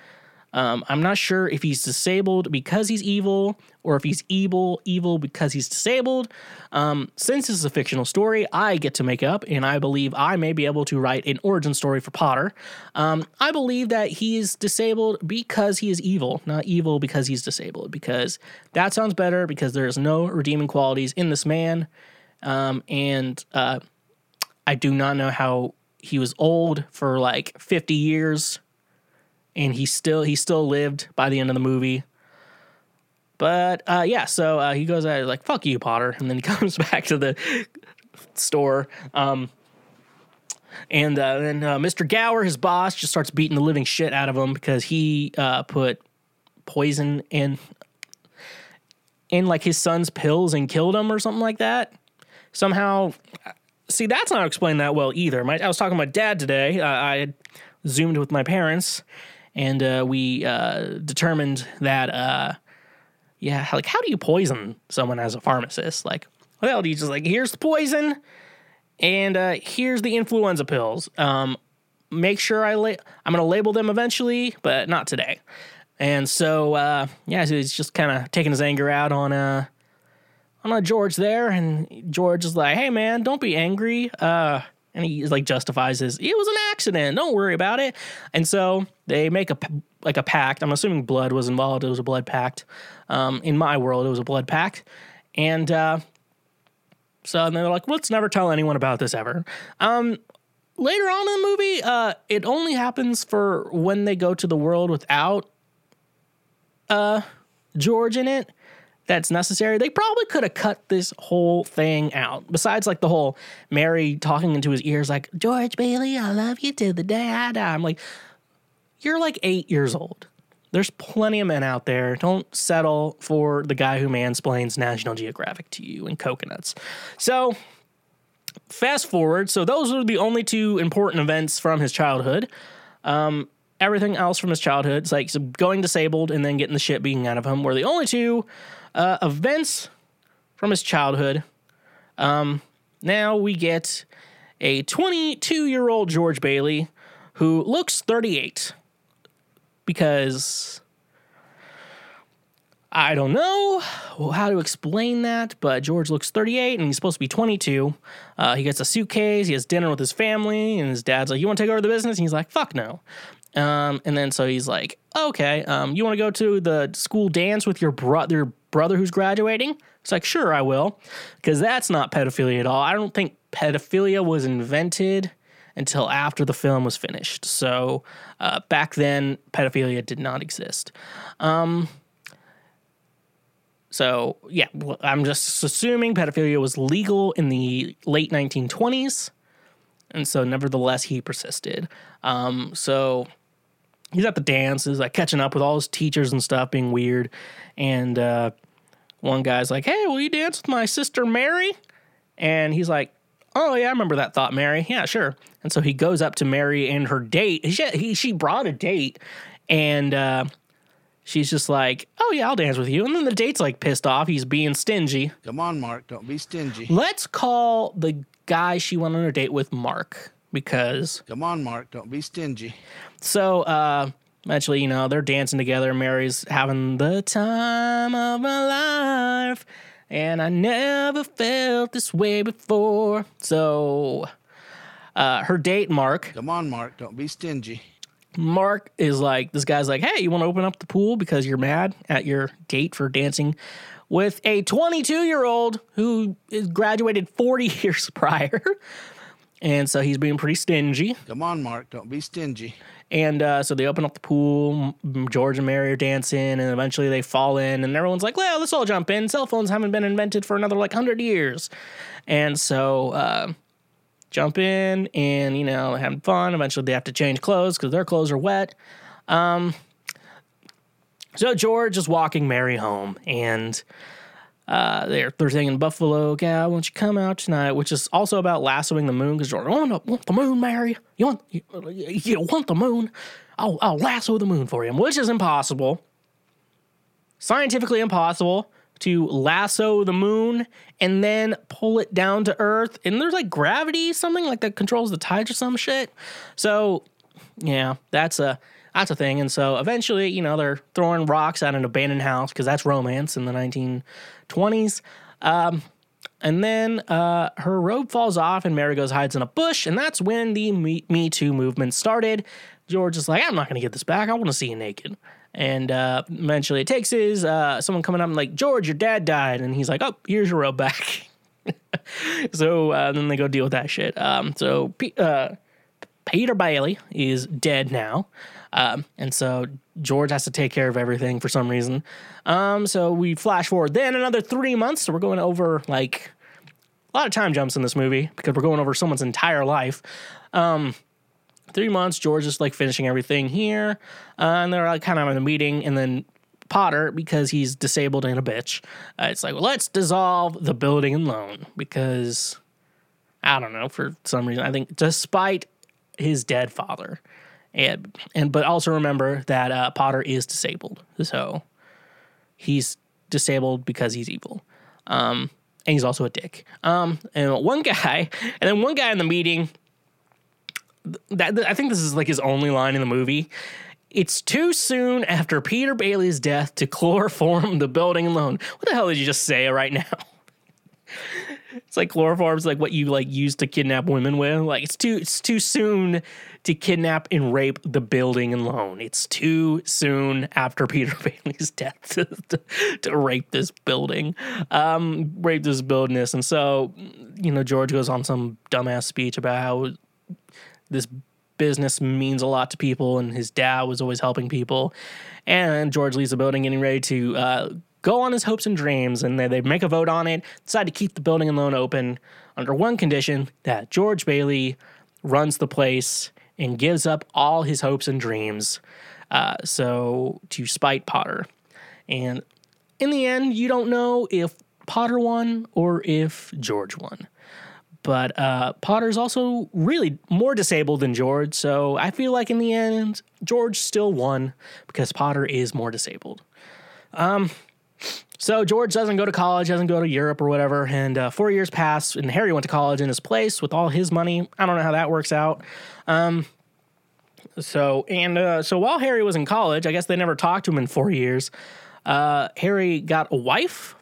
Um, I'm not sure if he's disabled because he's evil or if he's evil evil because he's disabled. Um, since this is a fictional story, I get to make up, and I believe I may be able to write an origin story for Potter. Um, I believe that he is disabled because he is evil, not evil because he's disabled, because that sounds better because there's no redeeming qualities in this man. Um, and uh, I do not know how he was old for like 50 years and he still he still lived by the end of the movie. But uh, yeah, so uh, he goes out like "fuck you, Potter," and then he *laughs* comes back to the store. Um, and uh, then uh, Mr. Gower, his boss, just starts beating the living shit out of him because he uh, put poison in in like his son's pills and killed him or something like that. Somehow, see that's not explained that well either. My, I was talking to my dad today. Uh, I zoomed with my parents, and uh, we uh, determined that uh, yeah, like how do you poison someone as a pharmacist? Like, well, just like here's the poison, and uh, here's the influenza pills. Um, make sure I la- I'm gonna label them eventually, but not today. And so uh, yeah, so he's just kind of taking his anger out on uh on uh, George there, and George is like, "Hey man, don't be angry." Uh, and he like justifies his it was an accident. Don't worry about it. And so they make a like a pact. I'm assuming blood was involved. It was a blood pact. Um, in my world it was a blood pact. And uh, so and they're like let's never tell anyone about this ever. Um, later on in the movie uh, it only happens for when they go to the world without uh, george in it that's necessary. They probably could have cut this whole thing out. Besides, like the whole Mary talking into his ears, like, George Bailey, I love you till the day I die. I'm like, you're like eight years old. There's plenty of men out there. Don't settle for the guy who mansplains National Geographic to you and coconuts. So, fast forward. So, those are the only two important events from his childhood. Um, everything else from his childhood, it's like going disabled and then getting the shit beaten out of him, were the only two uh, events from his childhood. Um, now we get a 22 year old George Bailey who looks 38 because I don't know how to explain that, but George looks 38 and he's supposed to be 22. Uh, he gets a suitcase, he has dinner with his family, and his dad's like, You want to take over the business? And he's like, Fuck no. Um, and then so he's like, Okay, um, you want to go to the school dance with your brother? Brother who's graduating? It's like, sure, I will. Because that's not pedophilia at all. I don't think pedophilia was invented until after the film was finished. So uh, back then, pedophilia did not exist. Um, so, yeah, I'm just assuming pedophilia was legal in the late 1920s. And so, nevertheless, he persisted. Um, so, he's at the dances, like catching up with all his teachers and stuff, being weird. And uh, one guy's like, "Hey, will you dance with my sister Mary?" And he's like, "Oh yeah, I remember that thought, Mary. Yeah, sure." And so he goes up to Mary and her date. She he, she brought a date, and uh, she's just like, "Oh yeah, I'll dance with you." And then the date's like pissed off. He's being stingy. Come on, Mark. Don't be stingy. Let's call the guy she went on a date with Mark because Come on, Mark. Don't be stingy. So uh eventually, you know, they're dancing together. Mary's having the time of my life. And I never felt this way before. So uh her date, Mark, Come on, Mark. Don't be stingy. Mark is like, this guy's like, hey, you want to open up the pool because you're mad at your date for dancing with a 22 year old who is graduated 40 *laughs* years prior. And so he's being pretty stingy. Come on, Mark. Don't be stingy. And uh, so they open up the pool. George and Mary are dancing, and eventually they fall in, and everyone's like, "Well, let's all jump in." Cell phones haven't been invented for another like hundred years, and so uh, jump in, and you know, having fun. Eventually, they have to change clothes because their clothes are wet. Um, so George is walking Mary home, and uh, they're they're singing Buffalo Gal, won't you come out tonight? Which is also about lassoing the moon because I want, want the moon, Mary. You want you, you want the moon? I'll I'll lasso the moon for you, which is impossible, scientifically impossible to lasso the moon and then pull it down to Earth. And there's like gravity, something like that controls the tides or some shit. So yeah, that's a that's a thing. And so eventually, you know, they're throwing rocks at an abandoned house because that's romance in the 1920s. Um, and then uh, her robe falls off, and Mary goes hides in a bush, and that's when the Me, Me Too movement started. George is like, I'm not gonna get this back. I want to see you naked. And uh, eventually, it takes his uh, someone coming up and like, George, your dad died, and he's like, Oh, here's your robe back. *laughs* so uh, then they go deal with that shit. Um, so P- uh, Peter Bailey is dead now. Um, and so George has to take care of everything for some reason. Um, so we flash forward then another three months. So we're going over like a lot of time jumps in this movie because we're going over someone's entire life. Um, three months, George is like finishing everything here. Uh, and they're like kind of in a meeting. And then Potter, because he's disabled and a bitch, uh, it's like, well, let's dissolve the building and loan because I don't know, for some reason, I think despite his dead father. And and but also remember that uh, Potter is disabled, so he's disabled because he's evil, um, and he's also a dick. Um, and one guy, and then one guy in the meeting. That I think this is like his only line in the movie. It's too soon after Peter Bailey's death to *laughs* chloroform the building alone. What the hell did you just say right now? It's like chloroform's like what you like use to kidnap women with. Like it's too it's too soon to kidnap and rape the building and loan. It's too soon after *laughs* Peter Bailey's death to, to, to rape this building, um, rape this buildness. And so, you know, George goes on some dumbass speech about how this business means a lot to people and his dad was always helping people. And George leaves the building getting ready to uh, go on his hopes and dreams. And they, they make a vote on it, decide to keep the building and loan open under one condition that George Bailey runs the place and gives up all his hopes and dreams. Uh, so to spite Potter. And in the end, you don't know if Potter won or if George won. But uh, Potter's also really more disabled than George, so I feel like in the end, George still won because Potter is more disabled. Um, so George doesn't go to college, doesn't go to Europe or whatever, and uh, four years pass, and Harry went to college in his place with all his money. I don't know how that works out. Um, so and uh, so while Harry was in college, I guess they never talked to him in four years. Uh, Harry got a wife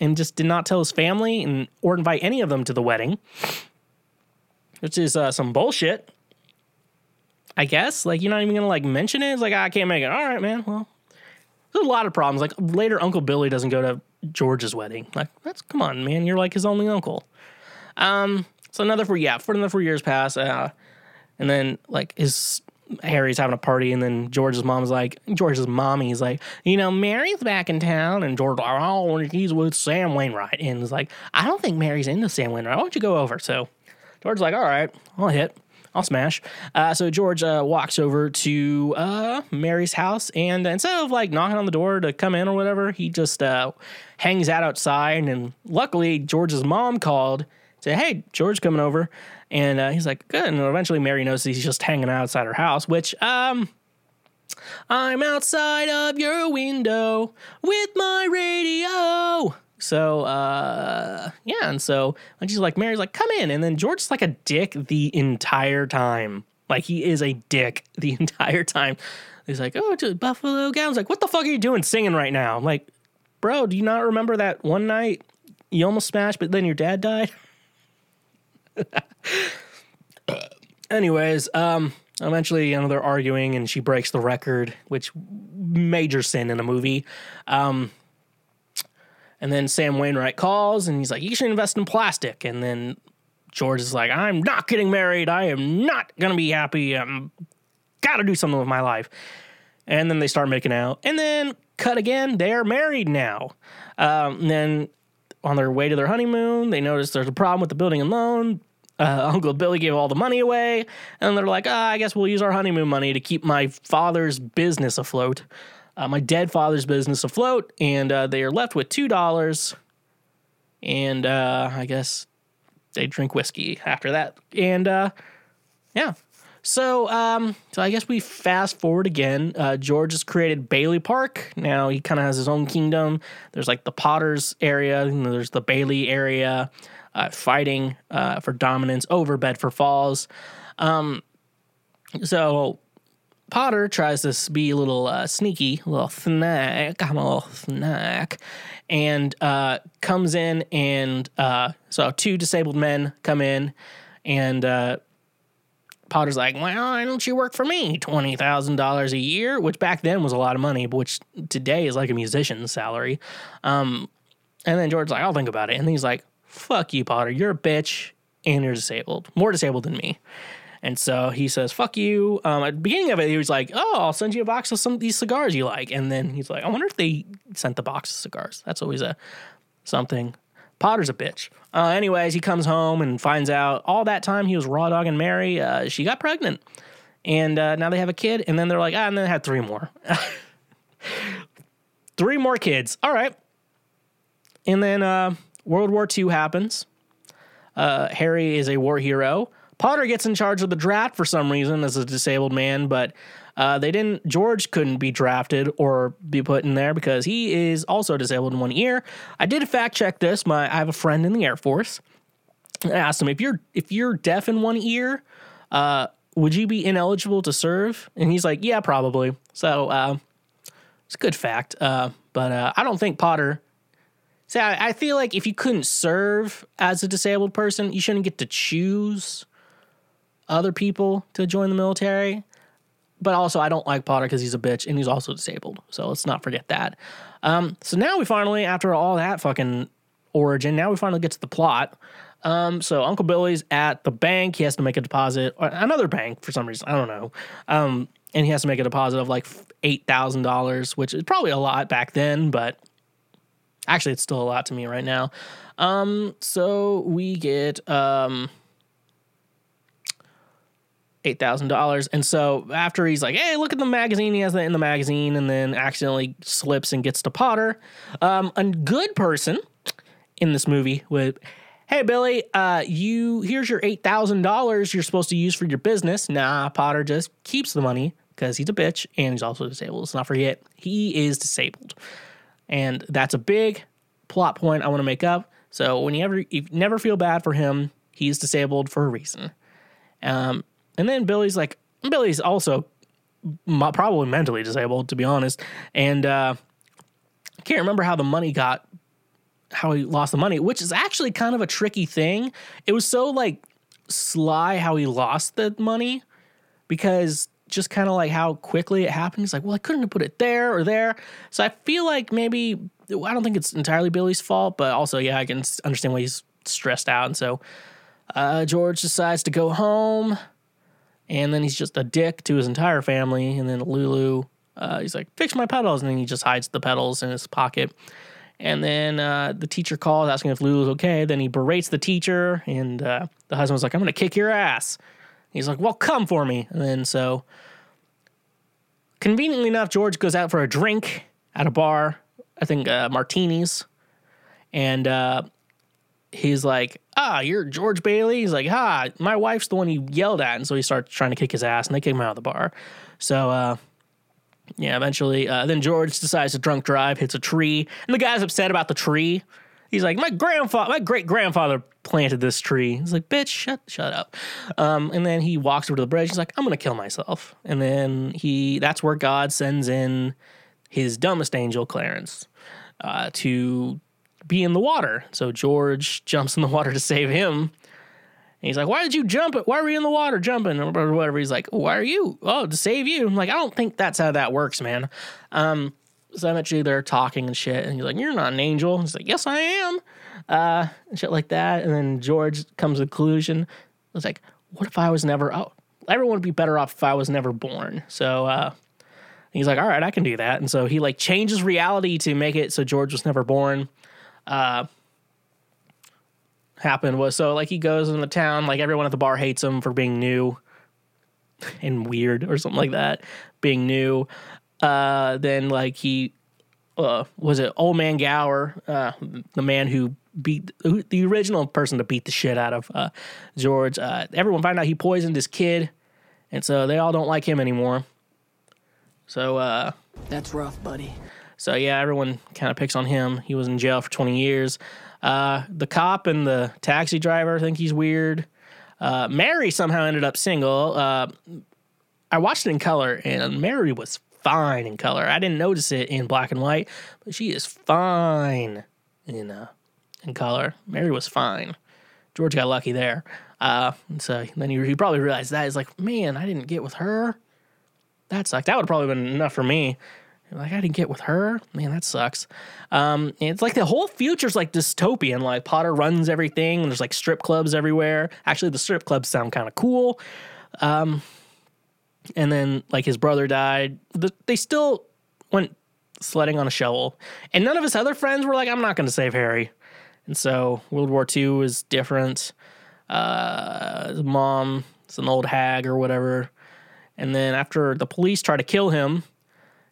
and just did not tell his family and or invite any of them to the wedding, which is uh, some bullshit. I guess like you're not even gonna like mention it. It's like "Ah, I can't make it. All right, man. Well, there's a lot of problems. Like later, Uncle Billy doesn't go to George's wedding. Like that's come on, man. You're like his only uncle. Um. So another four, yeah, for another four years pass. Uh, and then like his Harry's having a party, and then George's mom's like, George's mommy's like, you know, Mary's back in town, and George, oh, he's with Sam Wainwright, and it's like, I don't think Mary's into Sam Wainwright. Why don't you go over? So George's like, all right, I'll hit. I'll smash. Uh, so George uh, walks over to uh, Mary's house, and instead of like knocking on the door to come in or whatever, he just uh, hangs out outside. And luckily, George's mom called, said, "Hey, George coming over," and uh, he's like, "Good." And eventually, Mary knows he's just hanging out outside her house, which um. I'm outside of your window with my radio. So uh yeah, and so and she's like, Mary's like, come in. And then George's like a dick the entire time. Like he is a dick *laughs* the entire time. He's like, oh, to Buffalo Gals. Like, what the fuck are you doing singing right now? I'm like, bro, do you not remember that one night you almost smashed, but then your dad died? *laughs* Anyways, um, eventually, you know, they're arguing and she breaks the record, which major sin in a movie. Um, and then Sam Wainwright calls and he's like, You should invest in plastic. And then George is like, I'm not getting married. I am not going to be happy. I'm got to do something with my life. And then they start making out. And then cut again. They're married now. Um, then on their way to their honeymoon, they notice there's a problem with the building and loan. Uh, *laughs* Uncle Billy gave all the money away. And they're like, ah, I guess we'll use our honeymoon money to keep my father's business afloat uh, my dead father's business afloat, and uh, they are left with two dollars. And uh, I guess they drink whiskey after that, and uh, yeah. So, um, so I guess we fast forward again. Uh, George has created Bailey Park. Now he kind of has his own kingdom. There's like the Potters area, there's the Bailey area, uh, fighting for dominance over Bedford Falls. Um, so Potter tries to be a little uh, sneaky, a little snack. I'm a little snack, and uh, comes in and uh, so two disabled men come in, and uh, Potter's like, "Well, why don't you work for me? Twenty thousand dollars a year, which back then was a lot of money, but which today is like a musician's salary." Um, and then George's like, "I'll think about it," and he's like, "Fuck you, Potter. You're a bitch, and you're disabled, more disabled than me." And so he says, "Fuck you." Um, at the beginning of it, he was like, "Oh, I'll send you a box of some of these cigars you like." And then he's like, "I wonder if they sent the box of cigars." That's always a something. Potter's a bitch. Uh, anyways, he comes home and finds out all that time he was raw dogging Mary. Uh, she got pregnant, and uh, now they have a kid. And then they're like, ah, and then they had three more, *laughs* three more kids. All right. And then uh, World War II happens. Uh, Harry is a war hero. Potter gets in charge of the draft for some reason as a disabled man, but uh, they didn't. George couldn't be drafted or be put in there because he is also disabled in one ear. I did fact check this. My I have a friend in the Air Force. I asked him if you're if you're deaf in one ear, uh, would you be ineligible to serve? And he's like, yeah, probably. So uh, it's a good fact. Uh, but uh, I don't think Potter. See, I, I feel like if you couldn't serve as a disabled person, you shouldn't get to choose other people to join the military. But also, I don't like Potter because he's a bitch and he's also disabled. So let's not forget that. Um, so now we finally, after all that fucking origin, now we finally get to the plot. Um, so Uncle Billy's at the bank. He has to make a deposit, another bank for some reason. I don't know. Um, and he has to make a deposit of like eight thousand dollars, which is probably a lot back then, but actually, it's still a lot to me right now. Um, so we get um eight thousand dollars. And so after he's like, "Hey, look at the magazine," he has that in the magazine, and then accidentally slips and gets to Potter. Um, a good person in this movie with, "Hey, Billy, uh, you here's your eight thousand dollars you're supposed to use for your business." Nah, Potter just keeps the money because he's a bitch and he's also disabled. Let's not forget he is disabled, and that's a big plot point I want to make up. So when you ever you never feel bad for him, he's disabled for a reason. Um, and then Billy's like, Billy's also probably mentally disabled, to be honest. And uh, I can't remember how the money got, how he lost the money, which is actually kind of a tricky thing. It was so like sly how he lost the money because just kind of like how quickly it happened. He's like, well, I couldn't have put it there or there. So I feel like maybe, I don't think it's entirely Billy's fault, but also, yeah, I can understand why he's stressed out. And so uh, George decides to go home and then he's just a dick to his entire family. And then Lulu, uh, he's like, "Fix my pedals," and then he just hides the pedals in his pocket. And then uh, the teacher calls asking if Lulu's okay. Then he berates the teacher, and uh, the husband's like, "I'm gonna kick your ass." He's like, "Well, come for me." And then so, conveniently enough, George goes out for a drink at a bar. I think uh, martinis, and uh, he's like, ah, you're George Bailey. He's like, ah, my wife's the one you yelled at. And so he starts trying to kick his ass and they kick him out of the bar. So, uh, yeah, eventually, uh, then George decides to drunk drive, hits a tree, and the guy's upset about the tree. He's like, my grandfather, my great grandfather planted this tree. He's like, bitch, shut, shut up. Um, and then he walks over to the bridge. He's like, I'm gonna kill myself. And then he, that's where God sends in his dumbest angel, Clarence, uh, to be in the water. So George jumps in the water to save him. And he's like, Why did you jump? Why were you in the water jumping? Or whatever. He's like, Why are you? Oh, to save you. I'm like, I don't think that's how that works, man. Um, so eventually they're talking and shit. And he's like, You're not an angel. He's like, Yes, I am. Uh, and shit like that. And then George comes to the conclusion. It's like, What if I was never oh, everyone would be better off if I was never born. So uh he's like, All right, I can do that. And so he like changes reality to make it so George was never born uh, happened was so like he goes in the town, like everyone at the bar hates him for being new *laughs* and weird or something like that, being new. Uh, then like he uh, was it old man Gower, uh, the man who beat the original person to beat the shit out of uh, George. Uh, everyone found out he poisoned his kid, and so they all don't like him anymore. So uh, That's rough, buddy. So yeah, everyone kind of picks on him. He was in jail for 20 years. Uh, the cop and the taxi driver think he's weird. Uh, Mary somehow ended up single. Uh, I watched it in color, and Mary was fine in color. I didn't notice it in black and white, but she is fine in uh, in color. Mary was fine. George got lucky there. Uh, so then he, he probably realized that. He's like, man, I didn't get with her. That sucked. That would have probably been enough for me. Like I didn't get with her. Man, that sucks. Um, it's like the whole future's like dystopian. Like Potter runs everything, and there's like strip clubs everywhere. Actually, the strip clubs sound kind of cool. Um, and then like his brother died. The, they still went sledding on a shovel, and none of his other friends were like, "I'm not going to save Harry." And so World War II is different. Uh, his mom is an old hag or whatever. And then after the police try to kill him,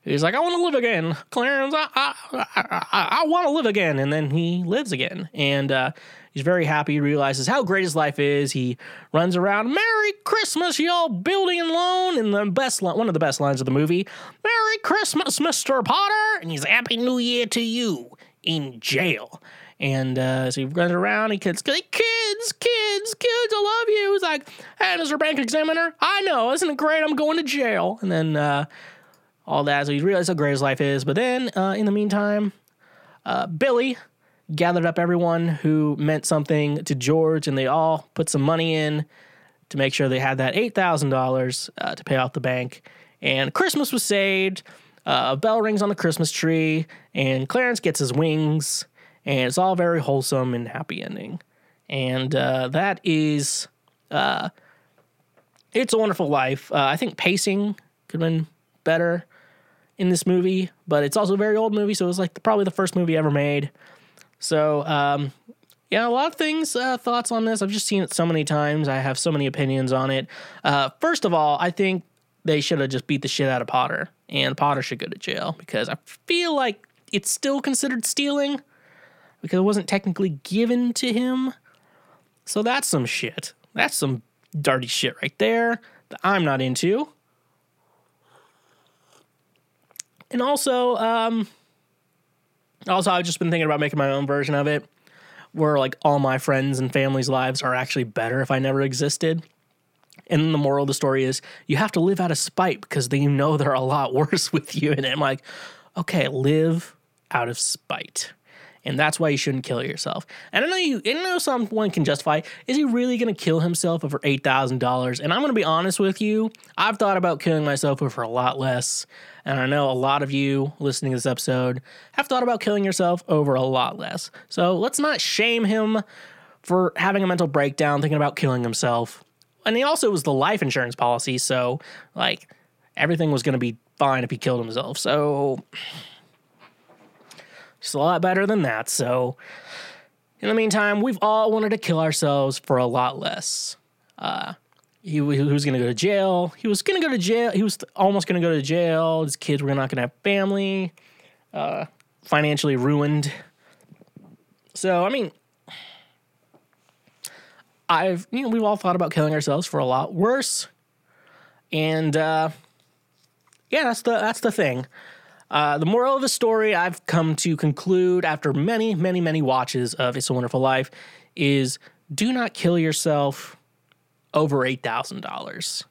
he's like, I want to live again. Clarence, I, I, I, I, want to live again. And then he lives again. And uh, he's very happy. He realizes how great his life is. He runs around, Merry Christmas, y'all, building and loan. And the best one of the best lines of the movie, Merry Christmas, Mr. Potter. And he's Happy New Year to you in jail. And uh, so he runs around, he kids, kids, kids, kids, I love you. He's like, hey, Mr. Bank Examiner, I know, isn't it great? I'm going to jail. And then uh, all that. So he realizes how great his life is. But then uh, in the meantime, uh, Billy gathered up everyone who meant something to George, and they all put some money in to make sure they had that $8,000 uh, to pay off the bank. And Christmas was saved. Uh, a bell rings on the Christmas tree, and Clarence gets his wings, and it's all very wholesome and happy ending. And uh, that is It's a Wonderful Life. I think pacing could have been better in this movie, but it's also a very old movie, so it was like probably the first movie ever made. So, um, yeah, a lot of things, uh, thoughts on this. I've just seen it so many times. I have so many opinions on it. Uh, first of all, I think they should have just beat the shit out of Potter, and Potter should go to jail because I feel like it's still considered stealing because it wasn't technically given to him. So that's some shit. That's some dirty shit right there that I'm not into. And also, um, also I've just been thinking about making my own version of it, where like all my friends and family's lives are actually better if I never existed. And the moral of the story is you have to live out of spite because then you know they're a lot *laughs* worse with you. And I'm like, okay, live out of spite. And that's why you shouldn't kill yourself. And I know you I know someone can justify, is he really gonna kill himself over eight thousand dollars? And I'm gonna be honest with you, I've thought about killing myself over a lot less. And I know a lot of you listening to this episode have thought about killing yourself over a lot less. So let's not shame him for having a mental breakdown, thinking about killing himself. And he also was the life insurance policy, so like everything was gonna be fine if he killed himself. So it's a lot better than that. So, in the meantime, we've all wanted to kill ourselves for a lot less. Uh, he, he was going to go to jail. He was going to go to jail. He was almost going to go to jail. His kids were not going to have family. Uh, financially ruined. So, I mean, I've you know we've all thought about killing ourselves for a lot worse, and uh, yeah, that's the that's the thing. Uh, the moral of the story I've come to conclude after many, many, many watches of It's a Wonderful Life is do not kill yourself over $8,000.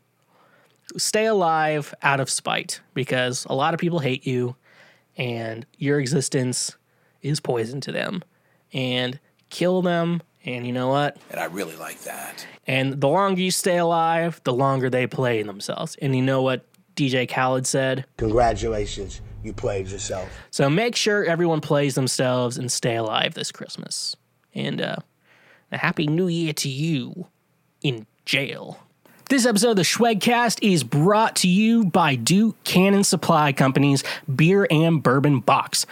Stay alive out of spite because a lot of people hate you and your existence is poison to them. And kill them, and you know what? And I really like that. And the longer you stay alive, the longer they play themselves. And you know what DJ Khaled said? Congratulations, you played yourself. So make sure everyone plays themselves and stay alive this Christmas. And uh, a happy new year to you in jail. This episode of the Schwegcast is brought to you by Duke Cannon Supply Company's Beer and Bourbon Box.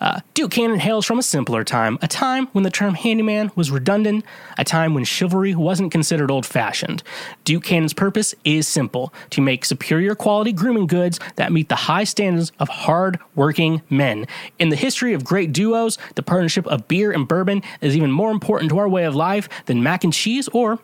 Uh, Duke Cannon hails from a simpler time, a time when the term handyman was redundant, a time when chivalry wasn't considered old fashioned. Duke Cannon's purpose is simple to make superior quality grooming goods that meet the high standards of hard working men. In the history of great duos, the partnership of beer and bourbon is even more important to our way of life than mac and cheese or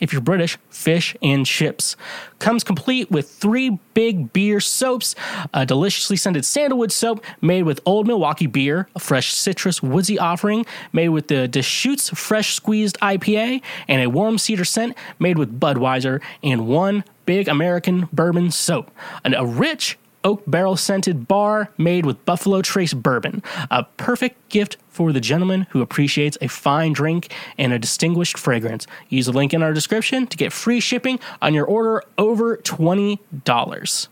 if you're British, fish and chips. Comes complete with three big beer soaps, a deliciously scented sandalwood soap made with old Milwaukee beer, a fresh citrus woodsy offering made with the Deschutes fresh squeezed IPA, and a warm cedar scent made with Budweiser, and one big American bourbon soap. And a rich oak barrel scented bar made with Buffalo Trace bourbon. A perfect gift for the gentleman who appreciates a fine drink and a distinguished fragrance. Use the link in our description to get free shipping on your order over $20.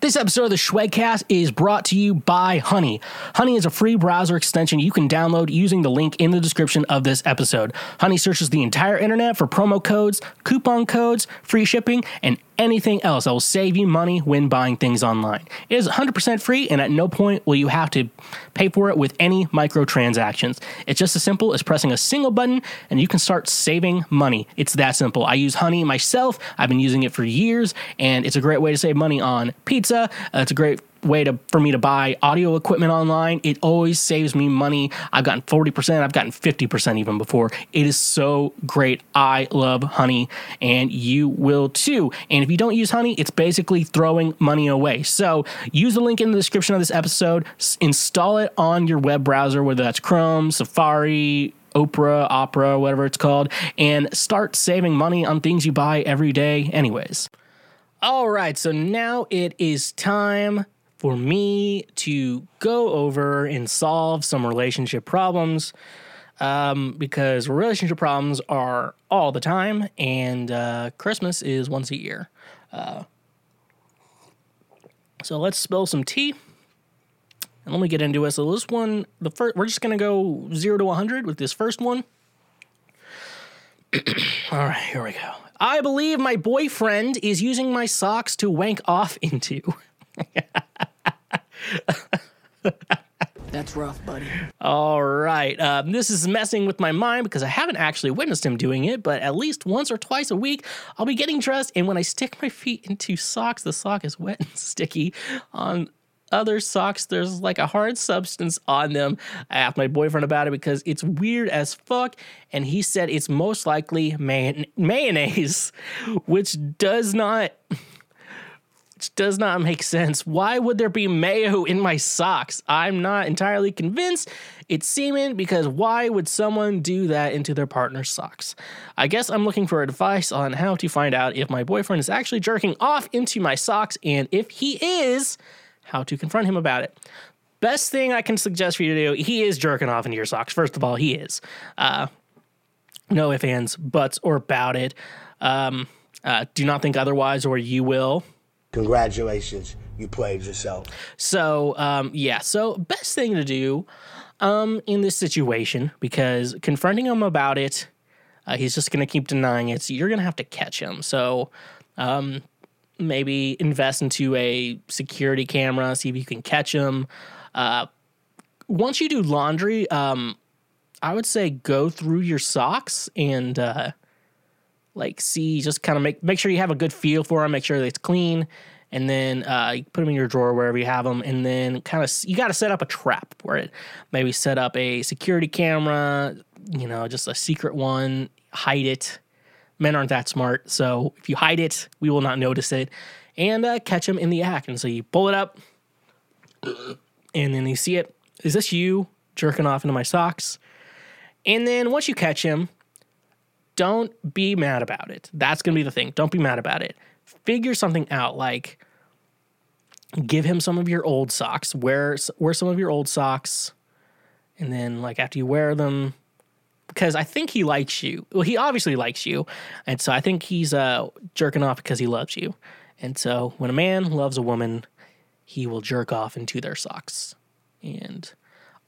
This episode of the Schwegcast is brought to you by Honey. Honey is a free browser extension you can download using the link in the description of this episode. Honey searches the entire internet for promo codes, coupon codes, free shipping, and anything else that will save you money when buying things online. It is 100% free, and at no point will you have to pay for it with any microtransactions. It's just as simple as pressing a single button, and you can start saving money. It's that simple. I use Honey myself, I've been using it for years, and it's a great way to save money on pizza. Uh, it's a great way to for me to buy audio equipment online. It always saves me money. I've gotten 40%, I've gotten 50% even before. It is so great. I love honey and you will too. And if you don't use honey, it's basically throwing money away. So, use the link in the description of this episode, s- install it on your web browser whether that's Chrome, Safari, Opera, Opera, whatever it's called, and start saving money on things you buy every day anyways. All right, so now it is time for me to go over and solve some relationship problems um, because relationship problems are all the time, and uh, Christmas is once a year. Uh, so let's spill some tea. And let me get into it. So this one, the first, we're just gonna go zero to 100 with this first one. *clears throat* All right, here we go. I believe my boyfriend is using my socks to wank off into. *laughs* That's rough, buddy. All right. Um, this is messing with my mind because I haven't actually witnessed him doing it, but at least once or twice a week, I'll be getting dressed, and when I stick my feet into socks, the sock is wet and *laughs* sticky. On other socks, there's like a hard substance on them. I asked my boyfriend about it because it's weird as fuck, and he said it's most likely mayon- mayonnaise, *laughs* which does not does not make sense. Why would there be mayo in my socks? I'm not entirely convinced it's semen because why would someone do that into their partner's socks? I guess I'm looking for advice on how to find out if my boyfriend is actually jerking off into my socks and if he is, how to confront him about it. Best thing I can suggest for you to do, he is jerking off into your socks. First of all, he is. Uh, no ifs, ands, buts, or about it. Um, uh, do not think otherwise, or you will. Congratulations, you played yourself. So, um, yeah. So, best thing to do um, in this situation, because confronting him about it, uh, he's just going to keep denying it. So, you're going to have to catch him. So, um, maybe invest into a security camera, see if you can catch him. Uh, once you do laundry, um, I would say go through your socks and uh, like see, just kind of make make sure you have a good feel for them, make sure that it's clean, and then uh, you put them in your drawer wherever you have them, and then kind of you got to set up a trap for it. Maybe set up a security camera, you know, just a secret one, hide it. Men aren't that smart, so if you hide it, we will not notice it, and uh, catch them in the act. And so you pull it up, *clears throat* and then you see it. Is this you jerking off into my socks? And then once you catch him, don't be mad about it. That's going to be the thing. Don't be mad about it. Figure something out like give him some of your old socks. Wear wear some of your old socks and then like after you wear them because I think he likes you. Well, he obviously likes you. And so I think he's uh jerking off because he loves you. And so when a man loves a woman, he will jerk off into their socks. And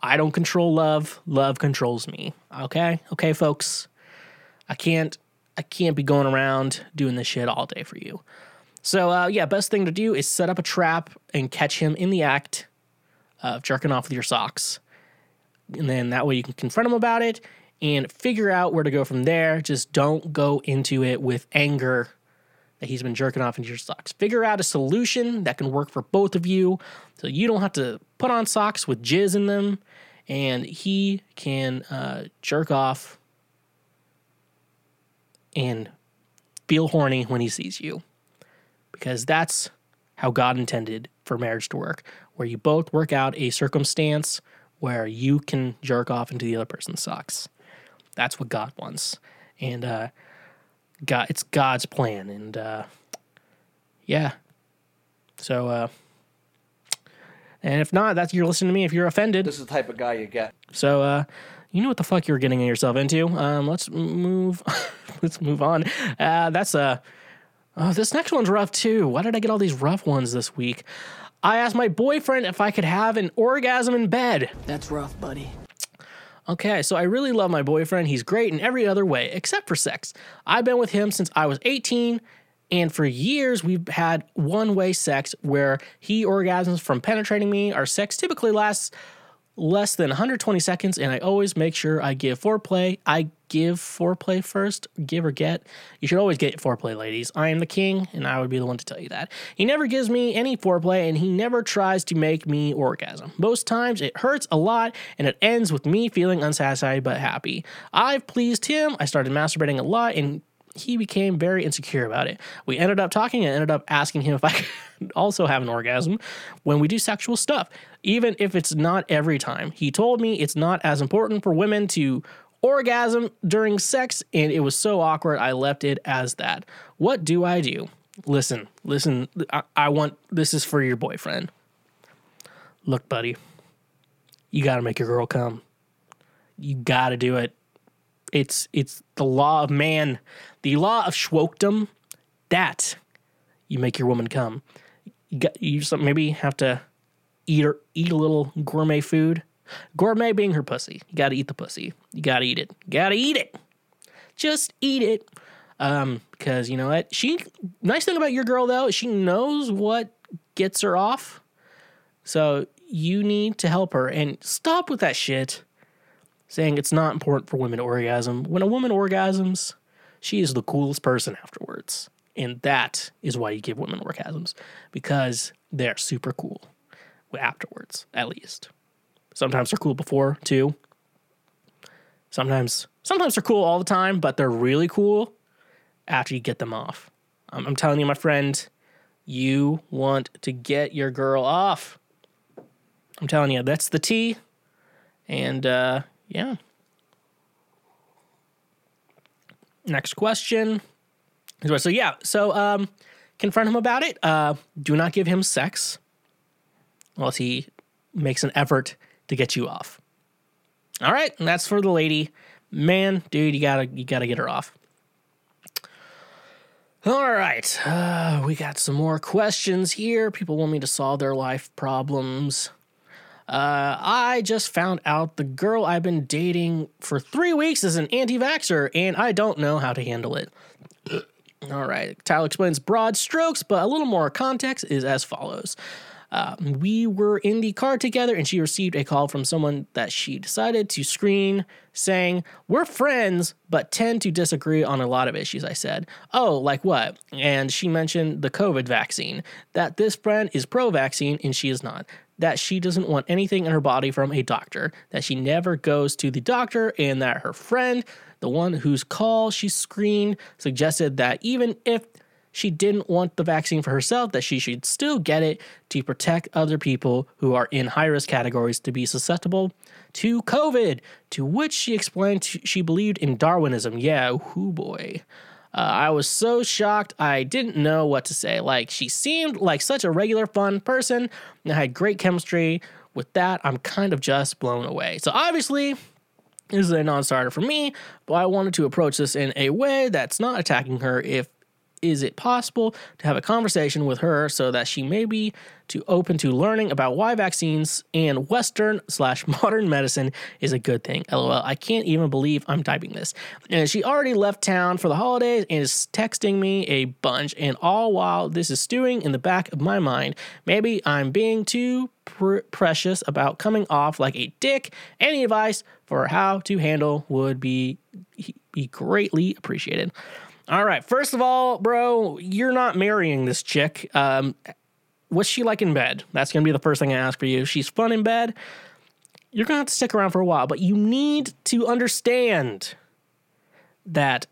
I don't control love. Love controls me. Okay? Okay, folks. I can't I can't be going around doing this shit all day for you. So uh, yeah, best thing to do is set up a trap and catch him in the act of jerking off with your socks. And then that way you can confront him about it and figure out where to go from there. Just don't go into it with anger that he's been jerking off into your socks. Figure out a solution that can work for both of you so you don't have to put on socks with jizz in them and he can uh, jerk off and feel horny when he sees you. Because that's how God intended for marriage to work, where you both work out a circumstance where you can jerk off into the other person's socks. That's what God wants. And uh God it's God's plan and uh yeah. So uh and if not, that's you're listening to me if you're offended. This is the type of guy you get. So uh you know what the fuck you're getting yourself into. Um let's move *laughs* let's move on. Uh that's uh Oh, this next one's rough too. Why did I get all these rough ones this week? I asked my boyfriend if I could have an orgasm in bed. That's rough, buddy. Okay, so I really love my boyfriend. He's great in every other way except for sex. I've been with him since I was 18, and for years we've had one way sex where he orgasms from penetrating me. Our sex typically lasts less than 120 seconds, and I always make sure I give foreplay. I give foreplay first, give or get. You should always get foreplay, ladies. I am the king, and I would be the one to tell you that. He never gives me any foreplay, and he never tries to make me orgasm. Most times it hurts a lot, and it ends with me feeling unsatisfied but happy. I've pleased him. I started masturbating a lot, and he became very insecure about it. We ended up talking and ended up asking him if I *laughs* could also have an orgasm when we do sexual stuff, even if it's not every time. He told me it's not as important for women to orgasm during sex, and it was so awkward I left it as that. What do I do? Listen, listen, I, I want this is for your boyfriend. Look, buddy, you got to make your girl come. You got to do it. It's it's the law of man, the law of schwokdom. That you make your woman come. You got you maybe have to eat her eat a little gourmet food. Gourmet being her pussy. You got to eat the pussy. You got to eat it. You Got to eat it. Just eat it. Um, because you know what? She nice thing about your girl though, she knows what gets her off. So you need to help her and stop with that shit saying it's not important for women to orgasm. When a woman orgasms, she is the coolest person afterwards. And that is why you give women orgasms because they're super cool afterwards, at least. Sometimes they're cool before too. Sometimes sometimes they're cool all the time, but they're really cool after you get them off. I'm, I'm telling you, my friend, you want to get your girl off. I'm telling you, that's the T. And uh, yeah. Next question. So yeah, so um, confront him about it. Uh, do not give him sex unless he makes an effort to get you off. All right, and that's for the lady. Man, dude, you gotta you gotta get her off. All right, uh, we got some more questions here. People want me to solve their life problems. Uh, I just found out the girl I've been dating for three weeks is an anti vaxxer, and I don't know how to handle it. *clears throat* All right, Tyler explains broad strokes, but a little more context is as follows. Uh, we were in the car together, and she received a call from someone that she decided to screen, saying, We're friends, but tend to disagree on a lot of issues. I said, Oh, like what? And she mentioned the COVID vaccine, that this friend is pro vaccine and she is not that she doesn't want anything in her body from a doctor, that she never goes to the doctor, and that her friend, the one whose call she screened, suggested that even if she didn't want the vaccine for herself, that she should still get it to protect other people who are in high risk categories to be susceptible to COVID. To which she explained she believed in Darwinism. Yeah, whoo boy. Uh, I was so shocked, I didn't know what to say. Like, she seemed like such a regular, fun person and had great chemistry. With that, I'm kind of just blown away. So, obviously, this is a non starter for me, but I wanted to approach this in a way that's not attacking her if is it possible to have a conversation with her so that she may be to open to learning about why vaccines and western slash modern medicine is a good thing? Lol i can't even believe i'm typing this. And she already left town for the holidays and is texting me a bunch and all while this is stewing in the back of my mind maybe i'm being too pr- precious about coming off like a dick. Any advice for how to handle would be be greatly appreciated all right. First of all, bro, you're not marrying this chick. Um, what's she like in bed? That's going to be the first thing I ask for you. She's fun in bed, you're going to have to stick around for a while, but you need to understand that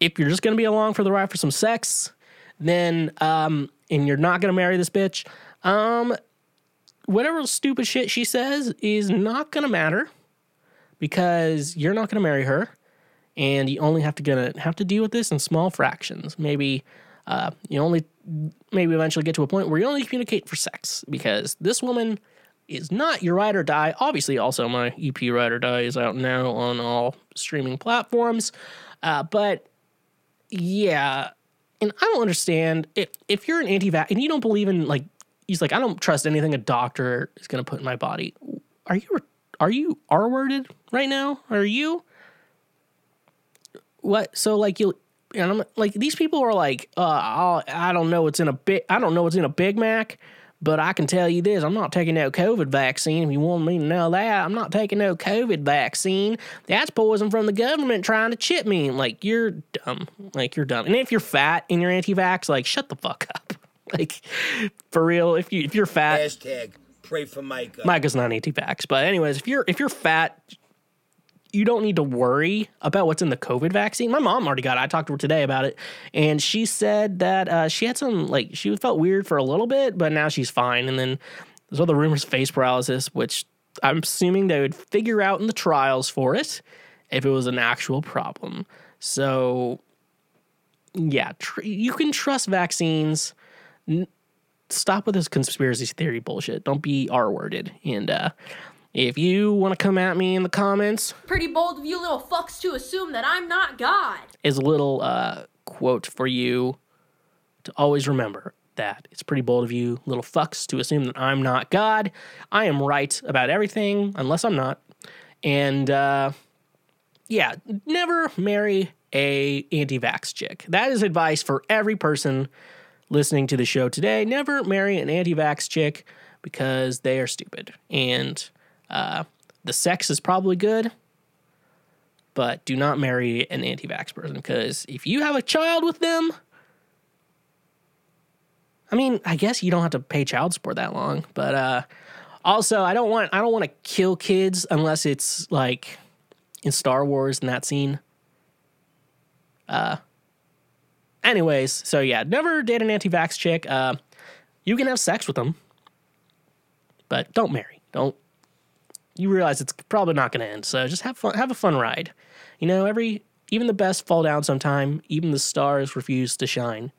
if you're just gonna be along for the ride for some sex, then um, and you're not gonna marry this bitch, um, whatever stupid shit she says is not gonna matter because you're not gonna marry her, and you only have to gonna have to deal with this in small fractions. Maybe uh, you only maybe eventually get to a point where you only communicate for sex because this woman is not your ride or die. Obviously, also my EP ride or die is out now on all streaming platforms. Uh, but yeah, and I don't understand if if you're an anti-vax and you don't believe in like he's like I don't trust anything a doctor is to put in my body. Are you are you R worded right now? Are you what? So like you and I'm like these people are like uh I'll, I don't know what's in a big I don't know what's in a Big Mac. But I can tell you this: I'm not taking no COVID vaccine. If you want me to know that, I'm not taking no COVID vaccine. That's poison from the government trying to chip me. Like you're dumb. Like you're dumb. And if you're fat and you're anti-vax, like shut the fuck up. *laughs* Like for real, if you if you're fat, Hashtag pray for Micah. Micah's not anti-vax. But anyways, if you're if you're fat, you don't need to worry about what's in the COVID vaccine. My mom already got it. I talked to her today about it, and she said that uh, she had some like she felt weird for a little bit, but now she's fine. And then there's other rumors of face paralysis, which I'm assuming they would figure out in the trials for it if it was an actual problem. So yeah, tr- you can trust vaccines. N- stop with this conspiracy theory bullshit. Don't be R worded. And uh, if you want to come at me in the comments, Pretty bold of you little fucks to assume that I'm not God. is a little uh, quote for you to always remember that it's pretty bold of you, little fucks, to assume that I'm not God. I am right about everything, unless I'm not. And uh, yeah, never marry a anti-vax chick. That is advice for every person listening to the show today. Never marry an anti-vax chick because they are stupid. And uh, the sex is probably good, but do not marry an anti-vax person because if you have a child with them, I mean, I guess you don't have to pay child support that long, but uh, also I don't want I don't want to kill kids unless it's like in Star Wars in that scene. Uh, anyways, so yeah, never date an anti-vax chick. Uh, you can have sex with them, but don't marry. Don't. You realize it's probably not going to end, so just have fun. Have a fun ride. You know, every even the best fall down sometime. Even the stars refuse to shine.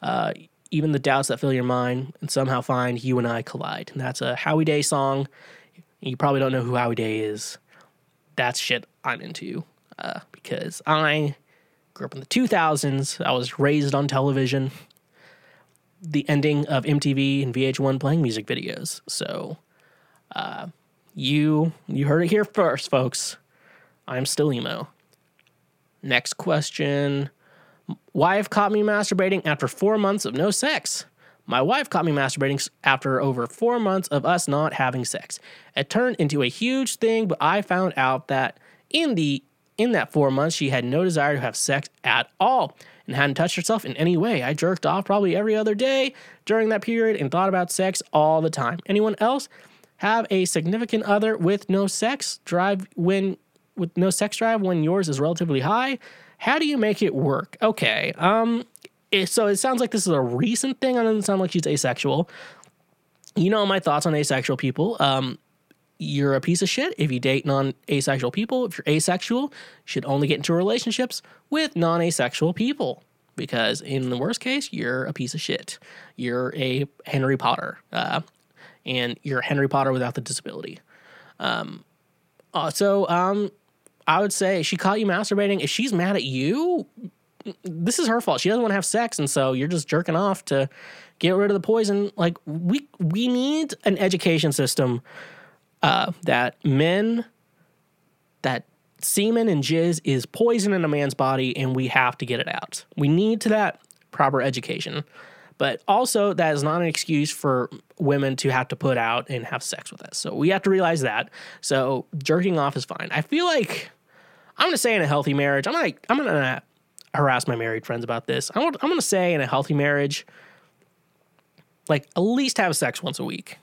Uh, even the doubts that fill your mind and somehow find you and I collide. And that's a Howie Day song. You probably don't know who Howie Day is. That's shit I'm into uh, because I grew up in the 2000s. I was raised on television. The ending of MTV and VH1 playing music videos. So, uh, you you heard it here first, folks. I'm still emo. Next question. Wife caught me masturbating after four months of no sex. My wife caught me masturbating after over four months of us not having sex. It turned into a huge thing, but I found out that in the in that four months she had no desire to have sex at all and hadn't touched herself in any way. I jerked off probably every other day during that period and thought about sex all the time. Anyone else have a significant other with no sex drive when with no sex drive when yours is relatively high? How do you make it work? Okay. Um so it sounds like this is a recent thing. It doesn't sound like she's asexual. You know my thoughts on asexual people. Um you're a piece of shit if you date non-asexual people. If you're asexual, you should only get into relationships with non-asexual people because in the worst case, you're a piece of shit. You're a Henry Potter, uh, and you're Henry Potter without the disability. Um, uh, so um, I would say she caught you masturbating. If she's mad at you, this is her fault. She doesn't want to have sex, and so you're just jerking off to get rid of the poison. Like we we need an education system uh, that men that semen and jizz is poison in a man's body, and we have to get it out. We need to that proper education. But also, that is not an excuse for women to have to put out and have sex with us. So we have to realize that. So jerking off is fine. I feel like I'm going to say in a healthy marriage, I'm going to I'm going to harass my married friends about this. I want, I'm going to say in a healthy marriage, like at least have sex once a week.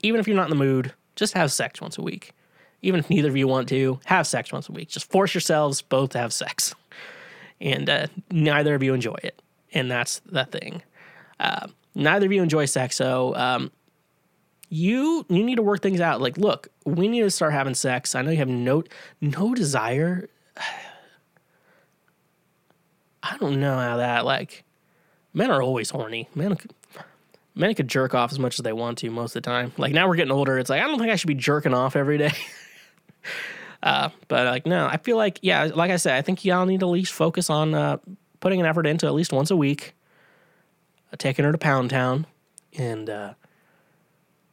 Even if you're not in the mood, just have sex once a week. Even if neither of you want to, have sex once a week. Just force yourselves both to have sex. and uh, neither of you enjoy it, and that's the thing. Uh, neither of you enjoy sex, so um, you you need to work things out. Like, look, we need to start having sex. I know you have no no desire. *sighs* I don't know how that like. Men are always horny. Men, men could jerk off as much as they want to most of the time. Like now we're getting older. It's like I don't think I should be jerking off every day. *laughs* uh, but like no, I feel like yeah, like I said, I think y'all need to at least focus on uh, putting an effort into at least once a week, taking her to Pound Town, and uh,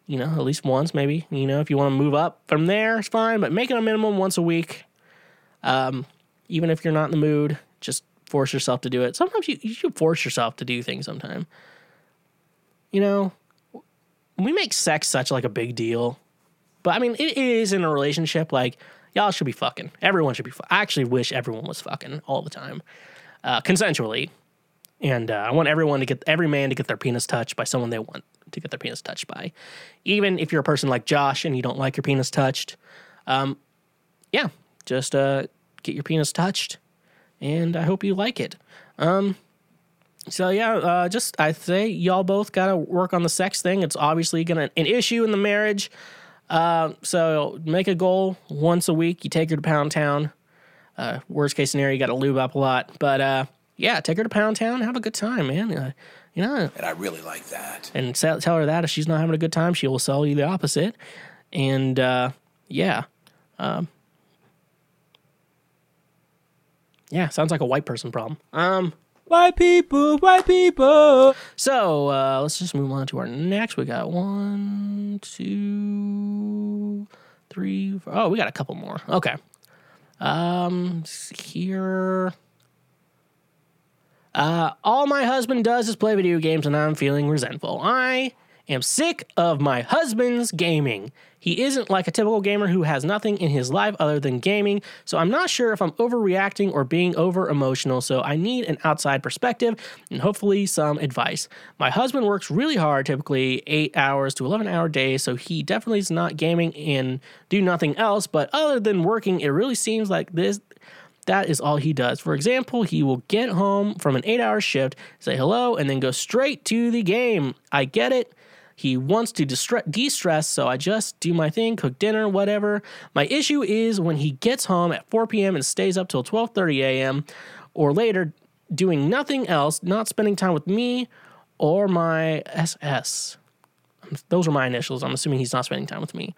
you know at least once maybe. You know if you want to move up from there, it's fine. But make it a minimum once a week. Um, even if you're not in the mood, just force yourself to do it. Sometimes you, you should force yourself to do things sometime. You know, we make sex such like a big deal. But I mean, it is in a relationship like y'all should be fucking. Everyone should be. Fu- I actually wish everyone was fucking all the time, uh, consensually. And uh, I want everyone to get every man to get their penis touched by someone they want to get their penis touched by, even if you're a person like Josh and you don't like your penis touched. Um, yeah, just uh, get your penis touched, and I hope you like it. Um, so yeah, uh, just I say y'all both gotta work on the sex thing. It's obviously gonna an issue in the marriage. Uh, so make a goal once a week. You take her to Pound Town. Uh, worst case scenario, you got to lube up a lot. But uh, yeah, take her to Pound Town. Have a good time, man. Uh, you know, And I really like that. and tell, tell her that if she's not having a good time, she will sell you the opposite. And uh, yeah, um, yeah, sounds like a white person problem. Um, White people, white people. so uh, let's just move on to our next. We got one, two, three. Four. Oh, we got a couple more. Okay. Um, here. Uh, all my husband does is play video games, and I'm feeling resentful. I am sick of my husband's gaming. He isn't like a typical gamer who has nothing in his life other than gaming, so I'm not sure if I'm overreacting or being over emotional, so I need an outside perspective and hopefully some advice. My husband works really hard, typically 8 hours to 11 hour days, so he definitely is not gaming and do nothing else, but other than working, it really seems like this that is all he does. For example, he will get home from an eight hour shift, say hello, and then go straight to the game. I get it. He wants to de stress, so I just do my thing, cook dinner, whatever. My issue is when he gets home at 4 p.m. and stays up till 12:30 a.m. or later, doing nothing else, not spending time with me or my SS. Those are my initials. I'm assuming he's not spending time with me.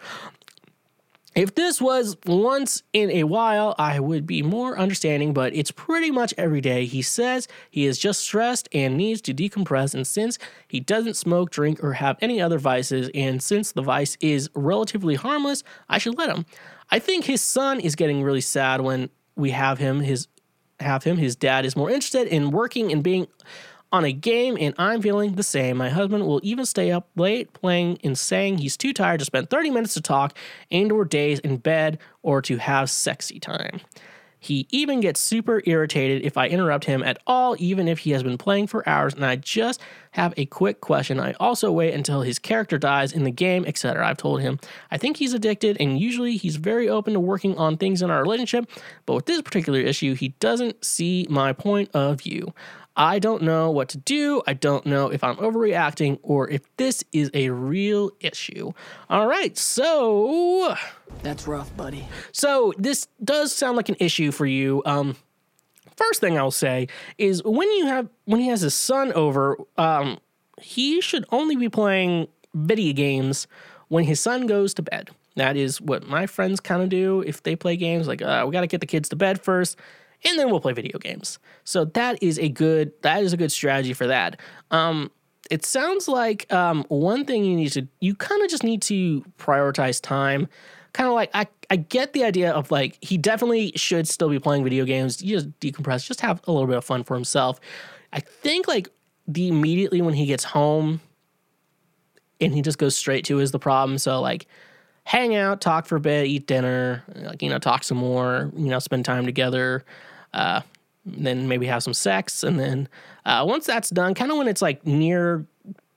If this was once in a while, I would be more understanding, but it's pretty much every day. He says he is just stressed and needs to decompress, and since he doesn't smoke, drink, or have any other vices, and since the vice is relatively harmless, I should let him. I think his son is getting really sad when we have him. His have him. His dad is more interested in working and being on a game, and I'm feeling the same. My husband will even stay up late playing and saying he's too tired to spend 30 minutes to talk and or days in bed or to have sexy time. He even gets super irritated if I interrupt him at all, even if he has been playing for hours. And I just have a quick question. I also wait until his character dies in the game, etc. I've told him I think he's addicted, and usually he's very open to working on things in our relationship. But with this particular issue, he doesn't see my point of view. I don't know what to do. I don't know if I'm overreacting or if this is a real issue. All right, so That's rough, buddy. so this does sound like an issue for you. Um, first thing I'll say is when you have when he has his son over, um, he should only be playing video games when his son goes to bed. That is what my friends kind of do if they play games. Like, uh, we got to get the kids to bed first, and then we'll play video games. So that is a good that is a good strategy for that. Um, it sounds like um, one thing you need to you kind of just need to prioritize time kind of like I, I get the idea of like he definitely should still be playing video games you just decompress just have a little bit of fun for himself i think like the immediately when he gets home and he just goes straight to is the problem so like hang out talk for a bit eat dinner like you know talk some more you know spend time together uh then maybe have some sex and then uh, once that's done kind of when it's like near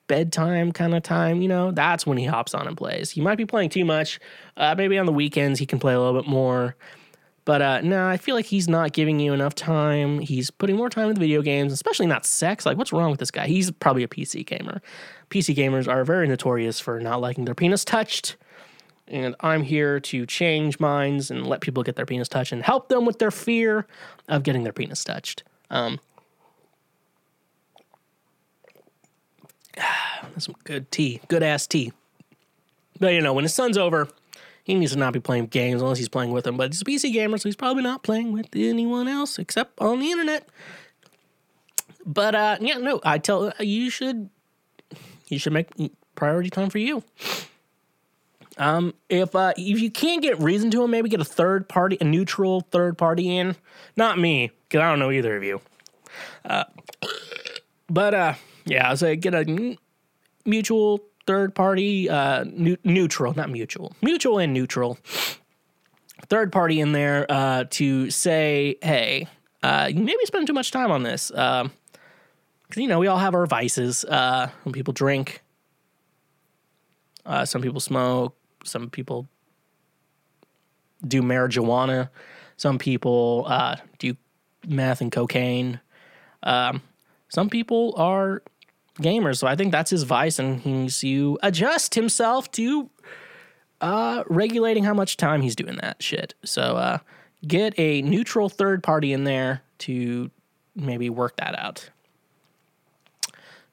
bedtime kind of time, you know, that's when he hops on and plays. He might be playing too much. Uh, maybe on the weekends he can play a little bit more. But uh, no, I feel like he's not giving you enough time. He's putting more time into video games, especially not sex. Like, what's wrong with this guy? He's probably a PC gamer. PC gamers are very notorious for not liking their penis touched. And I'm here to change minds and let people get their penis touched and help them with their fear of getting their penis touched. Um, *sighs* that's some good tea, good ass tea. But you know, when his son's over, he needs to not be playing games unless he's playing with them. But he's a PC gamer, so he's probably not playing with anyone else except on the internet. But uh, yeah, no, I tell you should you should make priority time for you. Um, if uh, if you can't get reason to him, maybe get a third party, a neutral third party in. Not me, because I don't know either of you. Uh, but uh, yeah, I say get a mutual third party, uh, nu- neutral, not mutual, mutual and neutral third party in there uh, to say, hey, uh, you maybe spend too much time on this. Because, you know, we all have our vices. Uh, some people drink, uh, some people smoke, some people do marijuana, some people uh, do meth and cocaine. Um, some people are gamers, so I think that's his vice, and he needs to adjust himself to uh, regulating how much time he's doing that shit. So uh, get a neutral third party in there to maybe work that out.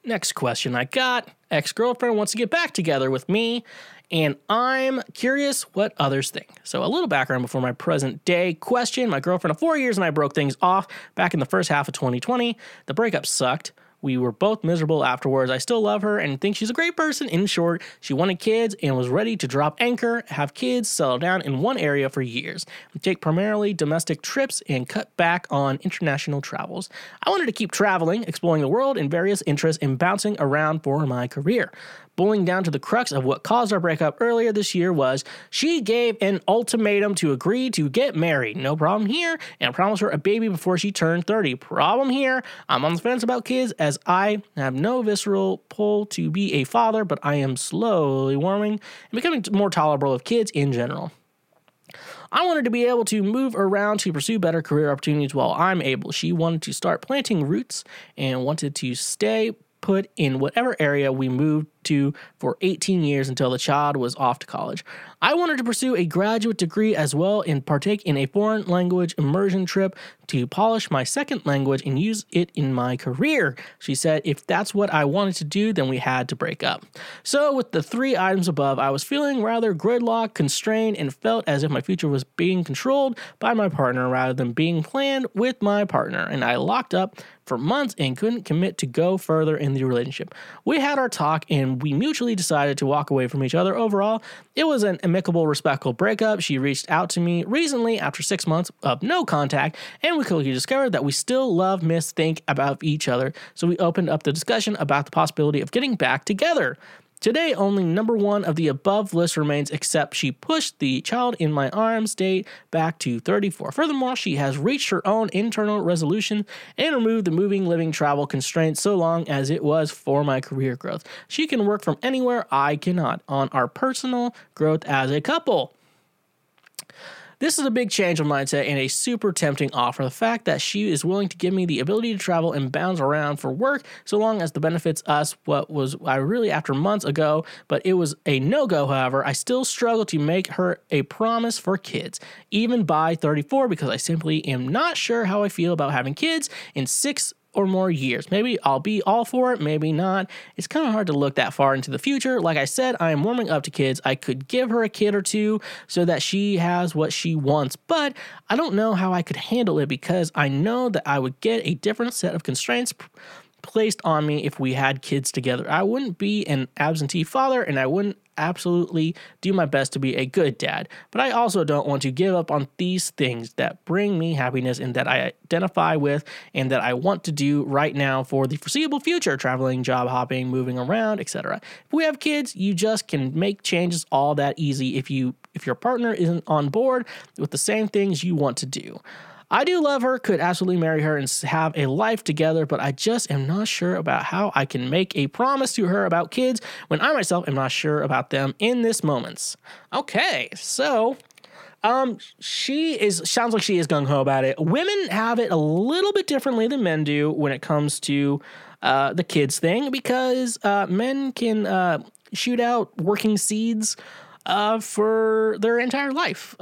Next question I got ex girlfriend wants to get back together with me, and I'm curious what others think. So, a little background before my present day question. My girlfriend of four years and I broke things off back in the first half of 2020. The breakup sucked. We were both miserable afterwards. I still love her and think she's a great person. In short, she wanted kids and was ready to drop anchor, have kids, settle down in one area for years, take primarily domestic trips, and cut back on international travels. I wanted to keep traveling, exploring the world in various interests, and bouncing around for my career. Boiling down to the crux of what caused our breakup earlier this year was she gave an ultimatum to agree to get married. No problem here, and promised her a baby before she turned 30. Problem here, I'm on the fence about kids as I have no visceral pull to be a father, but I am slowly warming and becoming more tolerable of kids in general. I wanted to be able to move around to pursue better career opportunities while I'm able. She wanted to start planting roots and wanted to stay put in whatever area we moved to for 18 years until the child was off to college. I wanted to pursue a graduate degree as well and partake in a foreign language immersion trip to polish my second language and use it in my career. She said if that's what I wanted to do, then we had to break up. So, with the three items above, I was feeling rather gridlocked, constrained, and felt as if my future was being controlled by my partner rather than being planned with my partner. And I locked up for months and couldn't commit to go further in the relationship. We had our talk and we mutually decided to walk away from each other. Overall, it was an amicable, respectful breakup. She reached out to me recently after six months of no contact, and we quickly discovered that we still love, miss, think about each other. So we opened up the discussion about the possibility of getting back together. Today, only number one of the above list remains, except she pushed the child in my arms date back to 34. Furthermore, she has reached her own internal resolution and removed the moving, living, travel constraints so long as it was for my career growth. She can work from anywhere I cannot on our personal growth as a couple. This is a big change of mindset and a super tempting offer. The fact that she is willing to give me the ability to travel and bounce around for work so long as the benefits us what was I really after months ago, but it was a no-go, however, I still struggle to make her a promise for kids, even by 34, because I simply am not sure how I feel about having kids in six or more years. Maybe I'll be all for it, maybe not. It's kind of hard to look that far into the future. Like I said, I am warming up to kids. I could give her a kid or two so that she has what she wants, but I don't know how I could handle it because I know that I would get a different set of constraints placed on me if we had kids together. I wouldn't be an absentee father and I wouldn't absolutely do my best to be a good dad, but I also don't want to give up on these things that bring me happiness and that I identify with and that I want to do right now for the foreseeable future traveling, job hopping, moving around, etc. If we have kids, you just can make changes all that easy if you if your partner isn't on board with the same things you want to do. I do love her, could absolutely marry her and have a life together, but I just am not sure about how I can make a promise to her about kids when I myself am not sure about them in this moment. Okay, so Um, she is sounds like she is gung ho about it. Women have it a little bit differently than men do when it comes to uh, the kids thing because uh, men can uh, shoot out working seeds uh, for their entire life.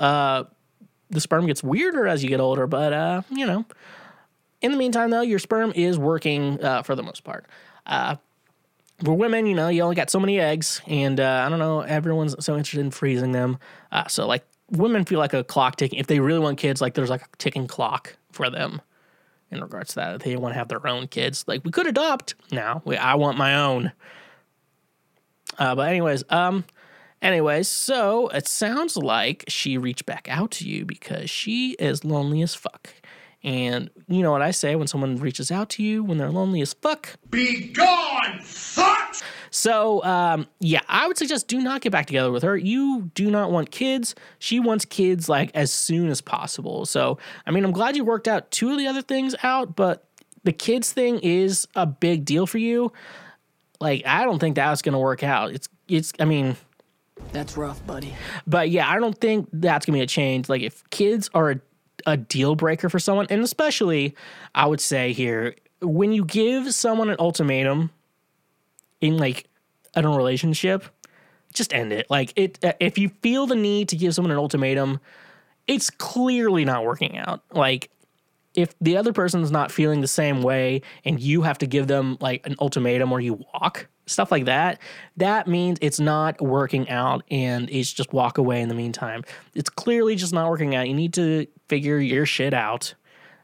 The sperm gets weirder as you get older, but uh, you know, in the meantime, though, your sperm is working uh, for the most part. Uh, for women, you know, you only got so many eggs, and uh, I don't know, everyone's so interested in freezing them. Uh, so, like, women feel like a clock ticking. If they really want kids, like, there's like a ticking clock for them in regards to that. If they want to have their own kids, like, we could adopt. now. I want my own. Uh, but anyways, um, anyways, so it sounds like she reached back out to you because she is lonely as fuck. And you know what I say when someone reaches out to you when they're lonely as fuck? Be gone, fuck! So, um, yeah, I would suggest do not get back together with her. You do not want kids. She wants kids like as soon as possible. So, I mean, I'm glad you worked out two of the other things out, but the kids thing is a big deal for you. Like, I don't think that's going to work out. It's, it's, I mean, That's rough, buddy. but yeah, I don't think that's gonna be a change. Like if kids are a, a deal breaker for someone, and especially I would say here, when you give someone an ultimatum in like in a relationship, just end it. Like it uh, if you feel the need to give someone an ultimatum, it's clearly not working out. Like if the other person's not feeling the same way and you have to give them like an ultimatum or you walk stuff like that that means it's not working out and it's just walk away in the meantime. It's clearly just not working out. You need to figure your shit out.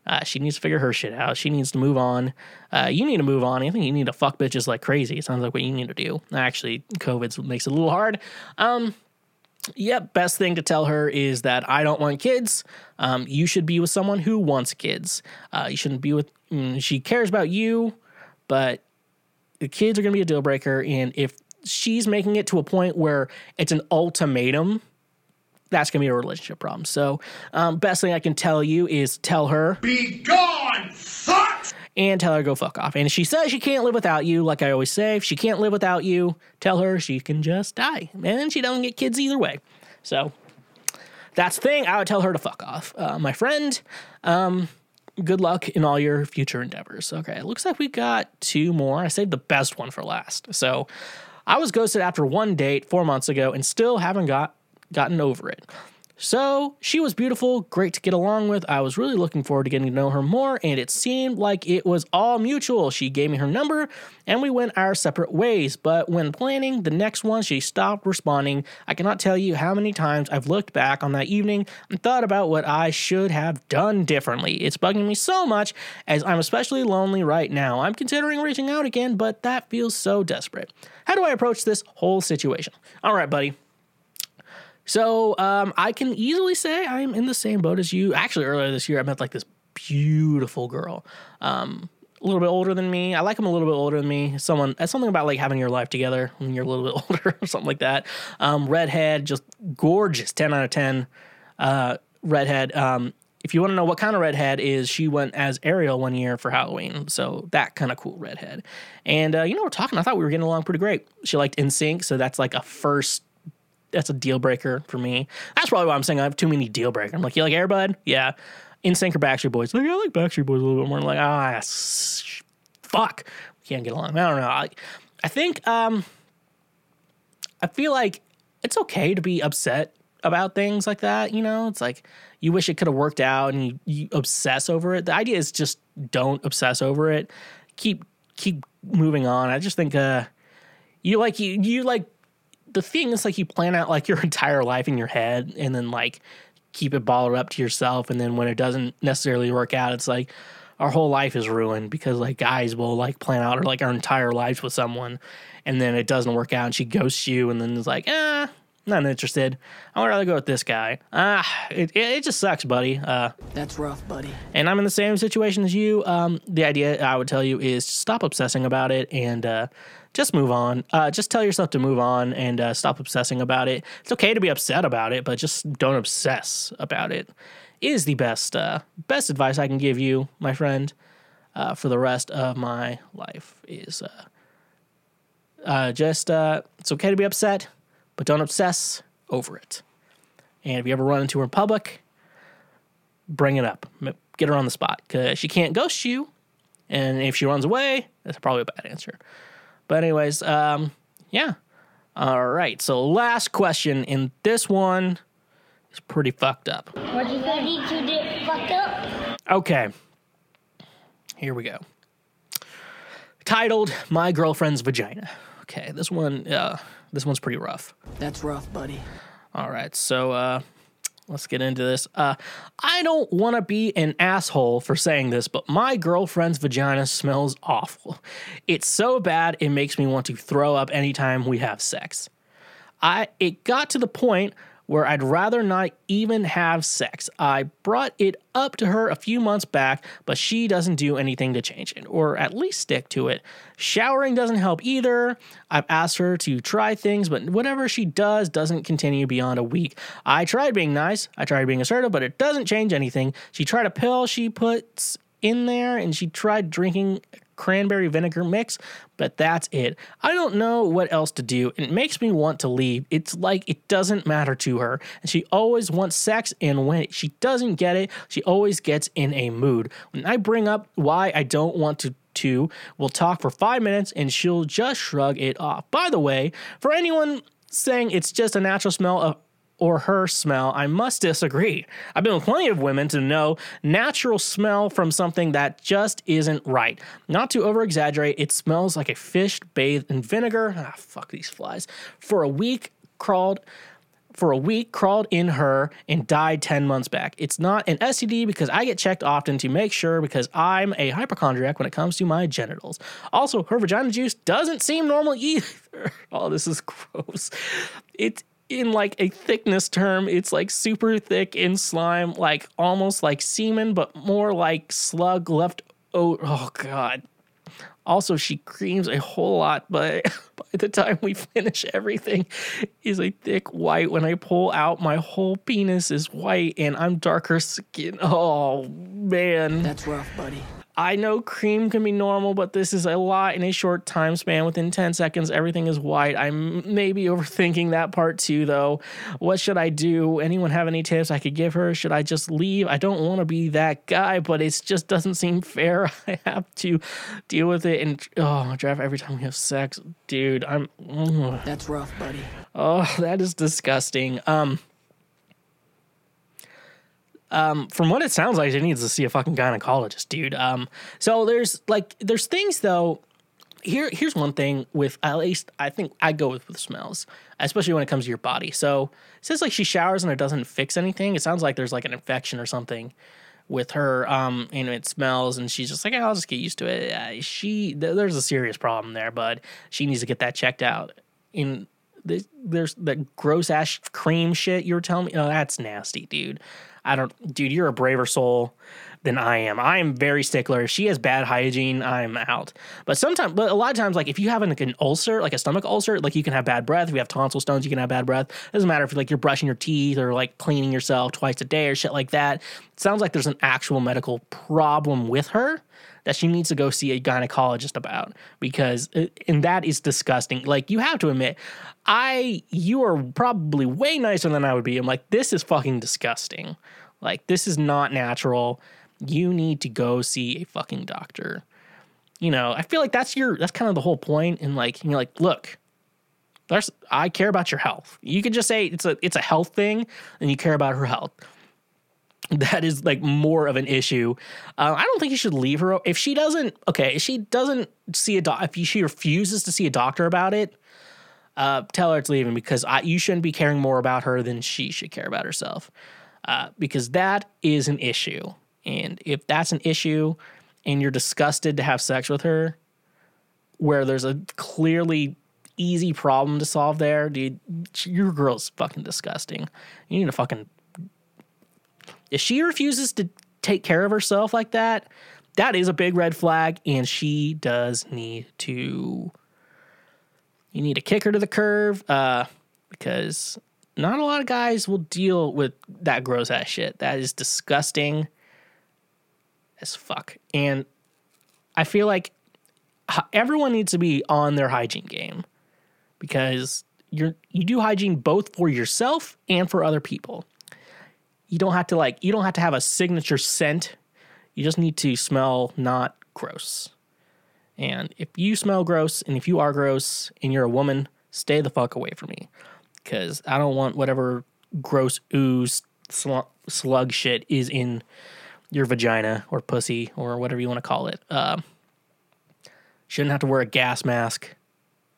Uh, she needs to figure her shit out. She needs to move on. Uh, you need to move on. I think you need to fuck bitches like crazy. It sounds like what you need to do. Actually covid makes it a little hard. Um Yep, best thing to tell her is that I don't want kids. Um, you should be with someone who wants kids. Uh, you shouldn't be with. Mm, she cares about you, but the kids are going to be a deal breaker. And if she's making it to a point where it's an ultimatum, that's going to be a relationship problem. So, um, best thing I can tell you is tell her Be gone, fuck! and tell her go fuck off. And if she says she can't live without you, like I always say, if she can't live without you, tell her she can just die. And she doesn't get kids either way. So that's the thing. I would tell her to fuck off. Uh, my friend, um, good luck in all your future endeavors. Okay, it looks like we got two more. I saved the best one for last. So I was ghosted after one date four months ago and still haven't got gotten over it. So she was beautiful, great to get along with. I was really looking forward to getting to know her more, and it seemed like it was all mutual. She gave me her number, and we went our separate ways. But when planning the next one, she stopped responding. I cannot tell you how many times I've looked back on that evening and thought about what I should have done differently. It's bugging me so much, as I'm especially lonely right now. I'm considering reaching out again, but that feels so desperate. How do I approach this whole situation? All right, buddy. So um, I can easily say I'm in the same boat as you. Actually, earlier this year, I met like this beautiful girl, um, a little bit older than me. I like him a little bit older than me. Someone, that's something about like having your life together when you're a little bit *laughs* older or something like that. Um, redhead, just gorgeous, ten out of ten. Uh, redhead. Um, if you want to know what kind of redhead is, she went as Ariel one year for Halloween. So that kind of cool redhead. And uh, you know, we're talking. I thought we were getting along pretty great. She liked NSYNC, so that's like a first that's a deal breaker for me. That's probably why I'm saying I have too many deal breakers. I'm like, you like Airbud? Yeah. NSYNC or Backstreet Boys? Like, I like Backstreet Boys a little bit more. I'm like, ah, s- fuck, we can't get along. I don't know. I, I think, um, I feel like it's okay to be upset about things like that. You know, it's like you wish it could have worked out, and you, you obsess over it. The idea is just don't obsess over it. Keep keep moving on. I just think, uh, you like you you like the thing is like you plan out like *laughs* your entire life in your head and then like keep it bottled up to yourself and then when it doesn't necessarily work out it's like our whole life is ruined because like guys will like plan out like our entire lives with someone and then it doesn't work out and she ghosts you and then it's like ah not interested i would rather go with this guy ah it, it, it just sucks buddy uh That's rough, buddy. and I'm in the same situation as you. Um, the idea I would tell you is stop obsessing about it and uh, just move on. Uh, just tell yourself to move on and uh, stop obsessing about it. It's okay to be upset about it, but just don't obsess about it. Is the best uh, best advice I can give you, my friend, uh, for the rest of my life. Is uh, uh, just it's okay to be upset, but don't obsess over it. And if you ever run into her in public, bring it up. Get her on the spot because she can't ghost you. And if she runs away, that's probably a bad answer. But, anyways, um, yeah. All right. So, last question. And this one is pretty fucked up. What you ready to get fucked up? Okay. Here we go. Titled My Girlfriend's Vagina. Okay, this one uh this one's pretty rough. That's rough, buddy. All right. So uh let's get into this. Uh I don't want to be an asshole for saying this, but my girlfriend's vagina smells awful. It's so bad it makes me want to throw up anytime we have sex. I it got to the point where I'd rather not even have sex. I brought it up to her a few months back, but she doesn't do anything to change it, or at least stick to it. Showering doesn't help either. I've asked her to try things, but whatever she does doesn't continue beyond a week. I tried being nice, I tried being assertive, but it doesn't change anything. She tried a pill she puts in there, and she tried drinking cranberry vinegar mix, but that's it. I don't know what else to do. It makes me want to leave. It's like it doesn't matter to her. And she always wants sex, and when she doesn't get it, she always gets in a mood. When I bring up why I don't want to to, we'll talk for five minutes and she'll just shrug it off. By the way, for anyone saying it's just a natural smell of or her smell, I must disagree. I've been with plenty of women to know natural smell from something that just isn't right. Not to over exaggerate, it smells like a fish bathed in vinegar. Ah, fuck these flies. For a week, crawled for a week, crawled in her, and died 10 months back. It's not an STD because I get checked often to make sure because I'm a hypochondriac when it comes to my genitals. Also, her vagina juice doesn't seem normal *laughs* either. Oh, this is gross. It's in like a thickness term, it's like super thick in slime, like almost like semen, but more like slug left. Oh, oh God. Also, she creams a whole lot, but *laughs* by the time we finish, everything is a thick white. When I pull out, my whole penis is white and I'm darker skin. Oh, man. That's rough, buddy. I know cream can be normal, but this is a lot in a short time span. Within 10 seconds, everything is white. I'm maybe overthinking that part too, though. What should I do? Anyone have any tips I could give her? Should I just leave? I don't want to be that guy, but it just doesn't seem fair. *laughs* I have to deal with it and, oh, Jeff, every time we have sex, dude, I'm, ugh. That's rough, buddy. oh, that is disgusting. Um, um, from what it sounds like, she needs to see a fucking gynecologist, dude. Um, so there's like there's things though. Here, here's one thing with at least I think I go with with smells, especially when it comes to your body. So it says like she showers and it doesn't fix anything. It sounds like there's like an infection or something with her. Um, and it smells, and she's just like, I'll just get used to it. Uh, she th- there's a serious problem there, bud. She needs to get that checked out. In there's, there's that gross ass cream shit you were telling me. Oh, that's nasty, dude. I don't, dude. You're a braver soul than I am. I am very stickler. If she has bad hygiene, I'm out. But sometimes, but a lot of times, like if you have like an ulcer, like a stomach ulcer, like you can have bad breath. If you have tonsil stones, you can have bad breath. doesn't matter if like you're brushing your teeth or like cleaning yourself twice a day or shit like that. It sounds like there's an actual medical problem with her that she needs to go see a gynecologist about because uh, and that is disgusting. Like you have to admit i you are probably way nicer than i would be. I'm like this is fucking disgusting. Like this is not natural. You need to go see a fucking doctor. You know i feel like that's your that's kind of the whole point and like you're like look there's i care about your health. You could just say it's a it's a health thing and you care about her health *laughs* that is like more of an issue. Uh, I don't think you should leave her if she doesn't. Okay, if she doesn't see a doc, if she refuses to see a doctor about it, uh, tell her it's leaving because I, you shouldn't be caring more about her than she should care about herself. Uh, because that is an issue, and if that's an issue, and you're disgusted to have sex with her, where there's a clearly easy problem to solve there, dude, your girl's fucking disgusting. You need to fucking if she refuses to take care of herself like that, that is a big red flag, and she does need to. You need to kick her to the curve, uh, because not a lot of guys will deal with that gross ass shit. That is disgusting as fuck, and I feel like everyone needs to be on their hygiene game because you're you do hygiene both for yourself and for other people. You don't have to like you don't have to have a signature scent. You just need to smell not gross. And if you smell gross and if you are gross and you're a woman, stay the fuck away from me. Cause I don't want whatever gross ooze slu- slug shit is in your vagina or pussy or whatever you want to call it. Um, shouldn't have to wear a gas mask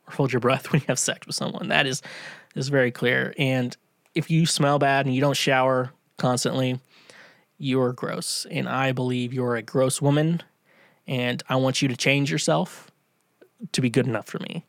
or hold your breath *laughs* when you have sex with someone. That is is very clear. And if you smell bad and you don't shower constantly, you're gross. And I believe you're a gross woman. And I want you to change yourself to be good enough for me.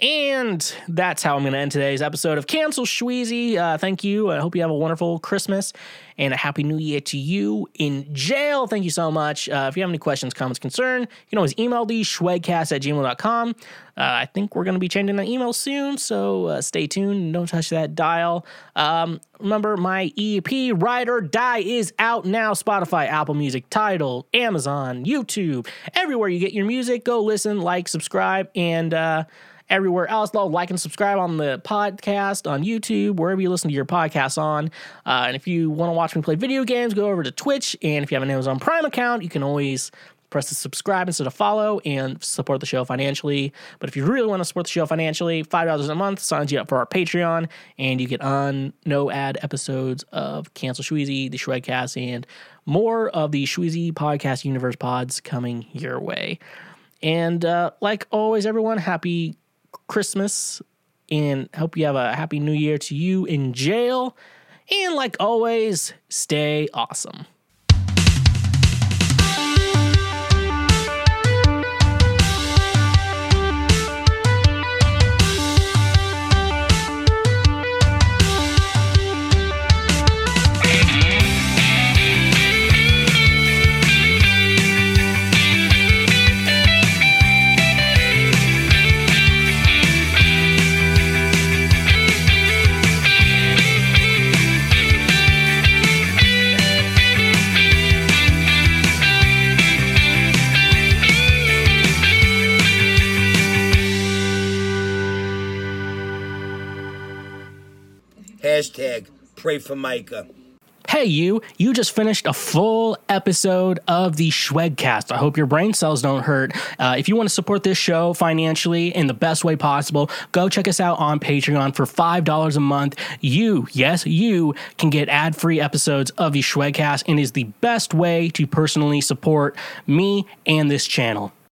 And that's how I'm going to end today's episode of Cancel Shweezy. Uh, thank you. I hope you have a wonderful Christmas and a happy new year to you in jail. Thank you so much. Uh, if you have any questions, comments, concern, you can always email the schwegcast at gmail.com. Uh, I think we're going to be changing the email soon, so uh, stay tuned. Don't touch that dial. Um, remember, my EP, Ride or Die, is out now. Spotify, Apple Music, Tidal, Amazon, YouTube, everywhere you get your music. Go listen, like, subscribe, and uh, everywhere else. Though, like and subscribe on the podcast on YouTube, wherever you listen to your podcasts on. Uh, and if you want to watch me play video games, go over to Twitch. And if you have an Amazon Prime account, you can always press the subscribe instead of follow and support the show financially. But if you really want to support the show financially, $5 a month signs you up for our Patreon, and you get on no ad episodes of Cancel Shweezy, the Shredcast, and more of the Shweezy Podcast Universe pods coming your way. And uh, like always, everyone, happy Christmas and hope you have a happy new year to you in jail. And like always, stay awesome. Hashtag pray for Micah. Hey, you, you just finished a full episode of the Schwegcast. I hope your brain cells don't hurt. Uh, if you want to support this show financially in the best way possible, go check us out on Patreon for $5 a month. You, yes, you can get ad free episodes of the Schwegcast and is the best way to personally support me and this channel.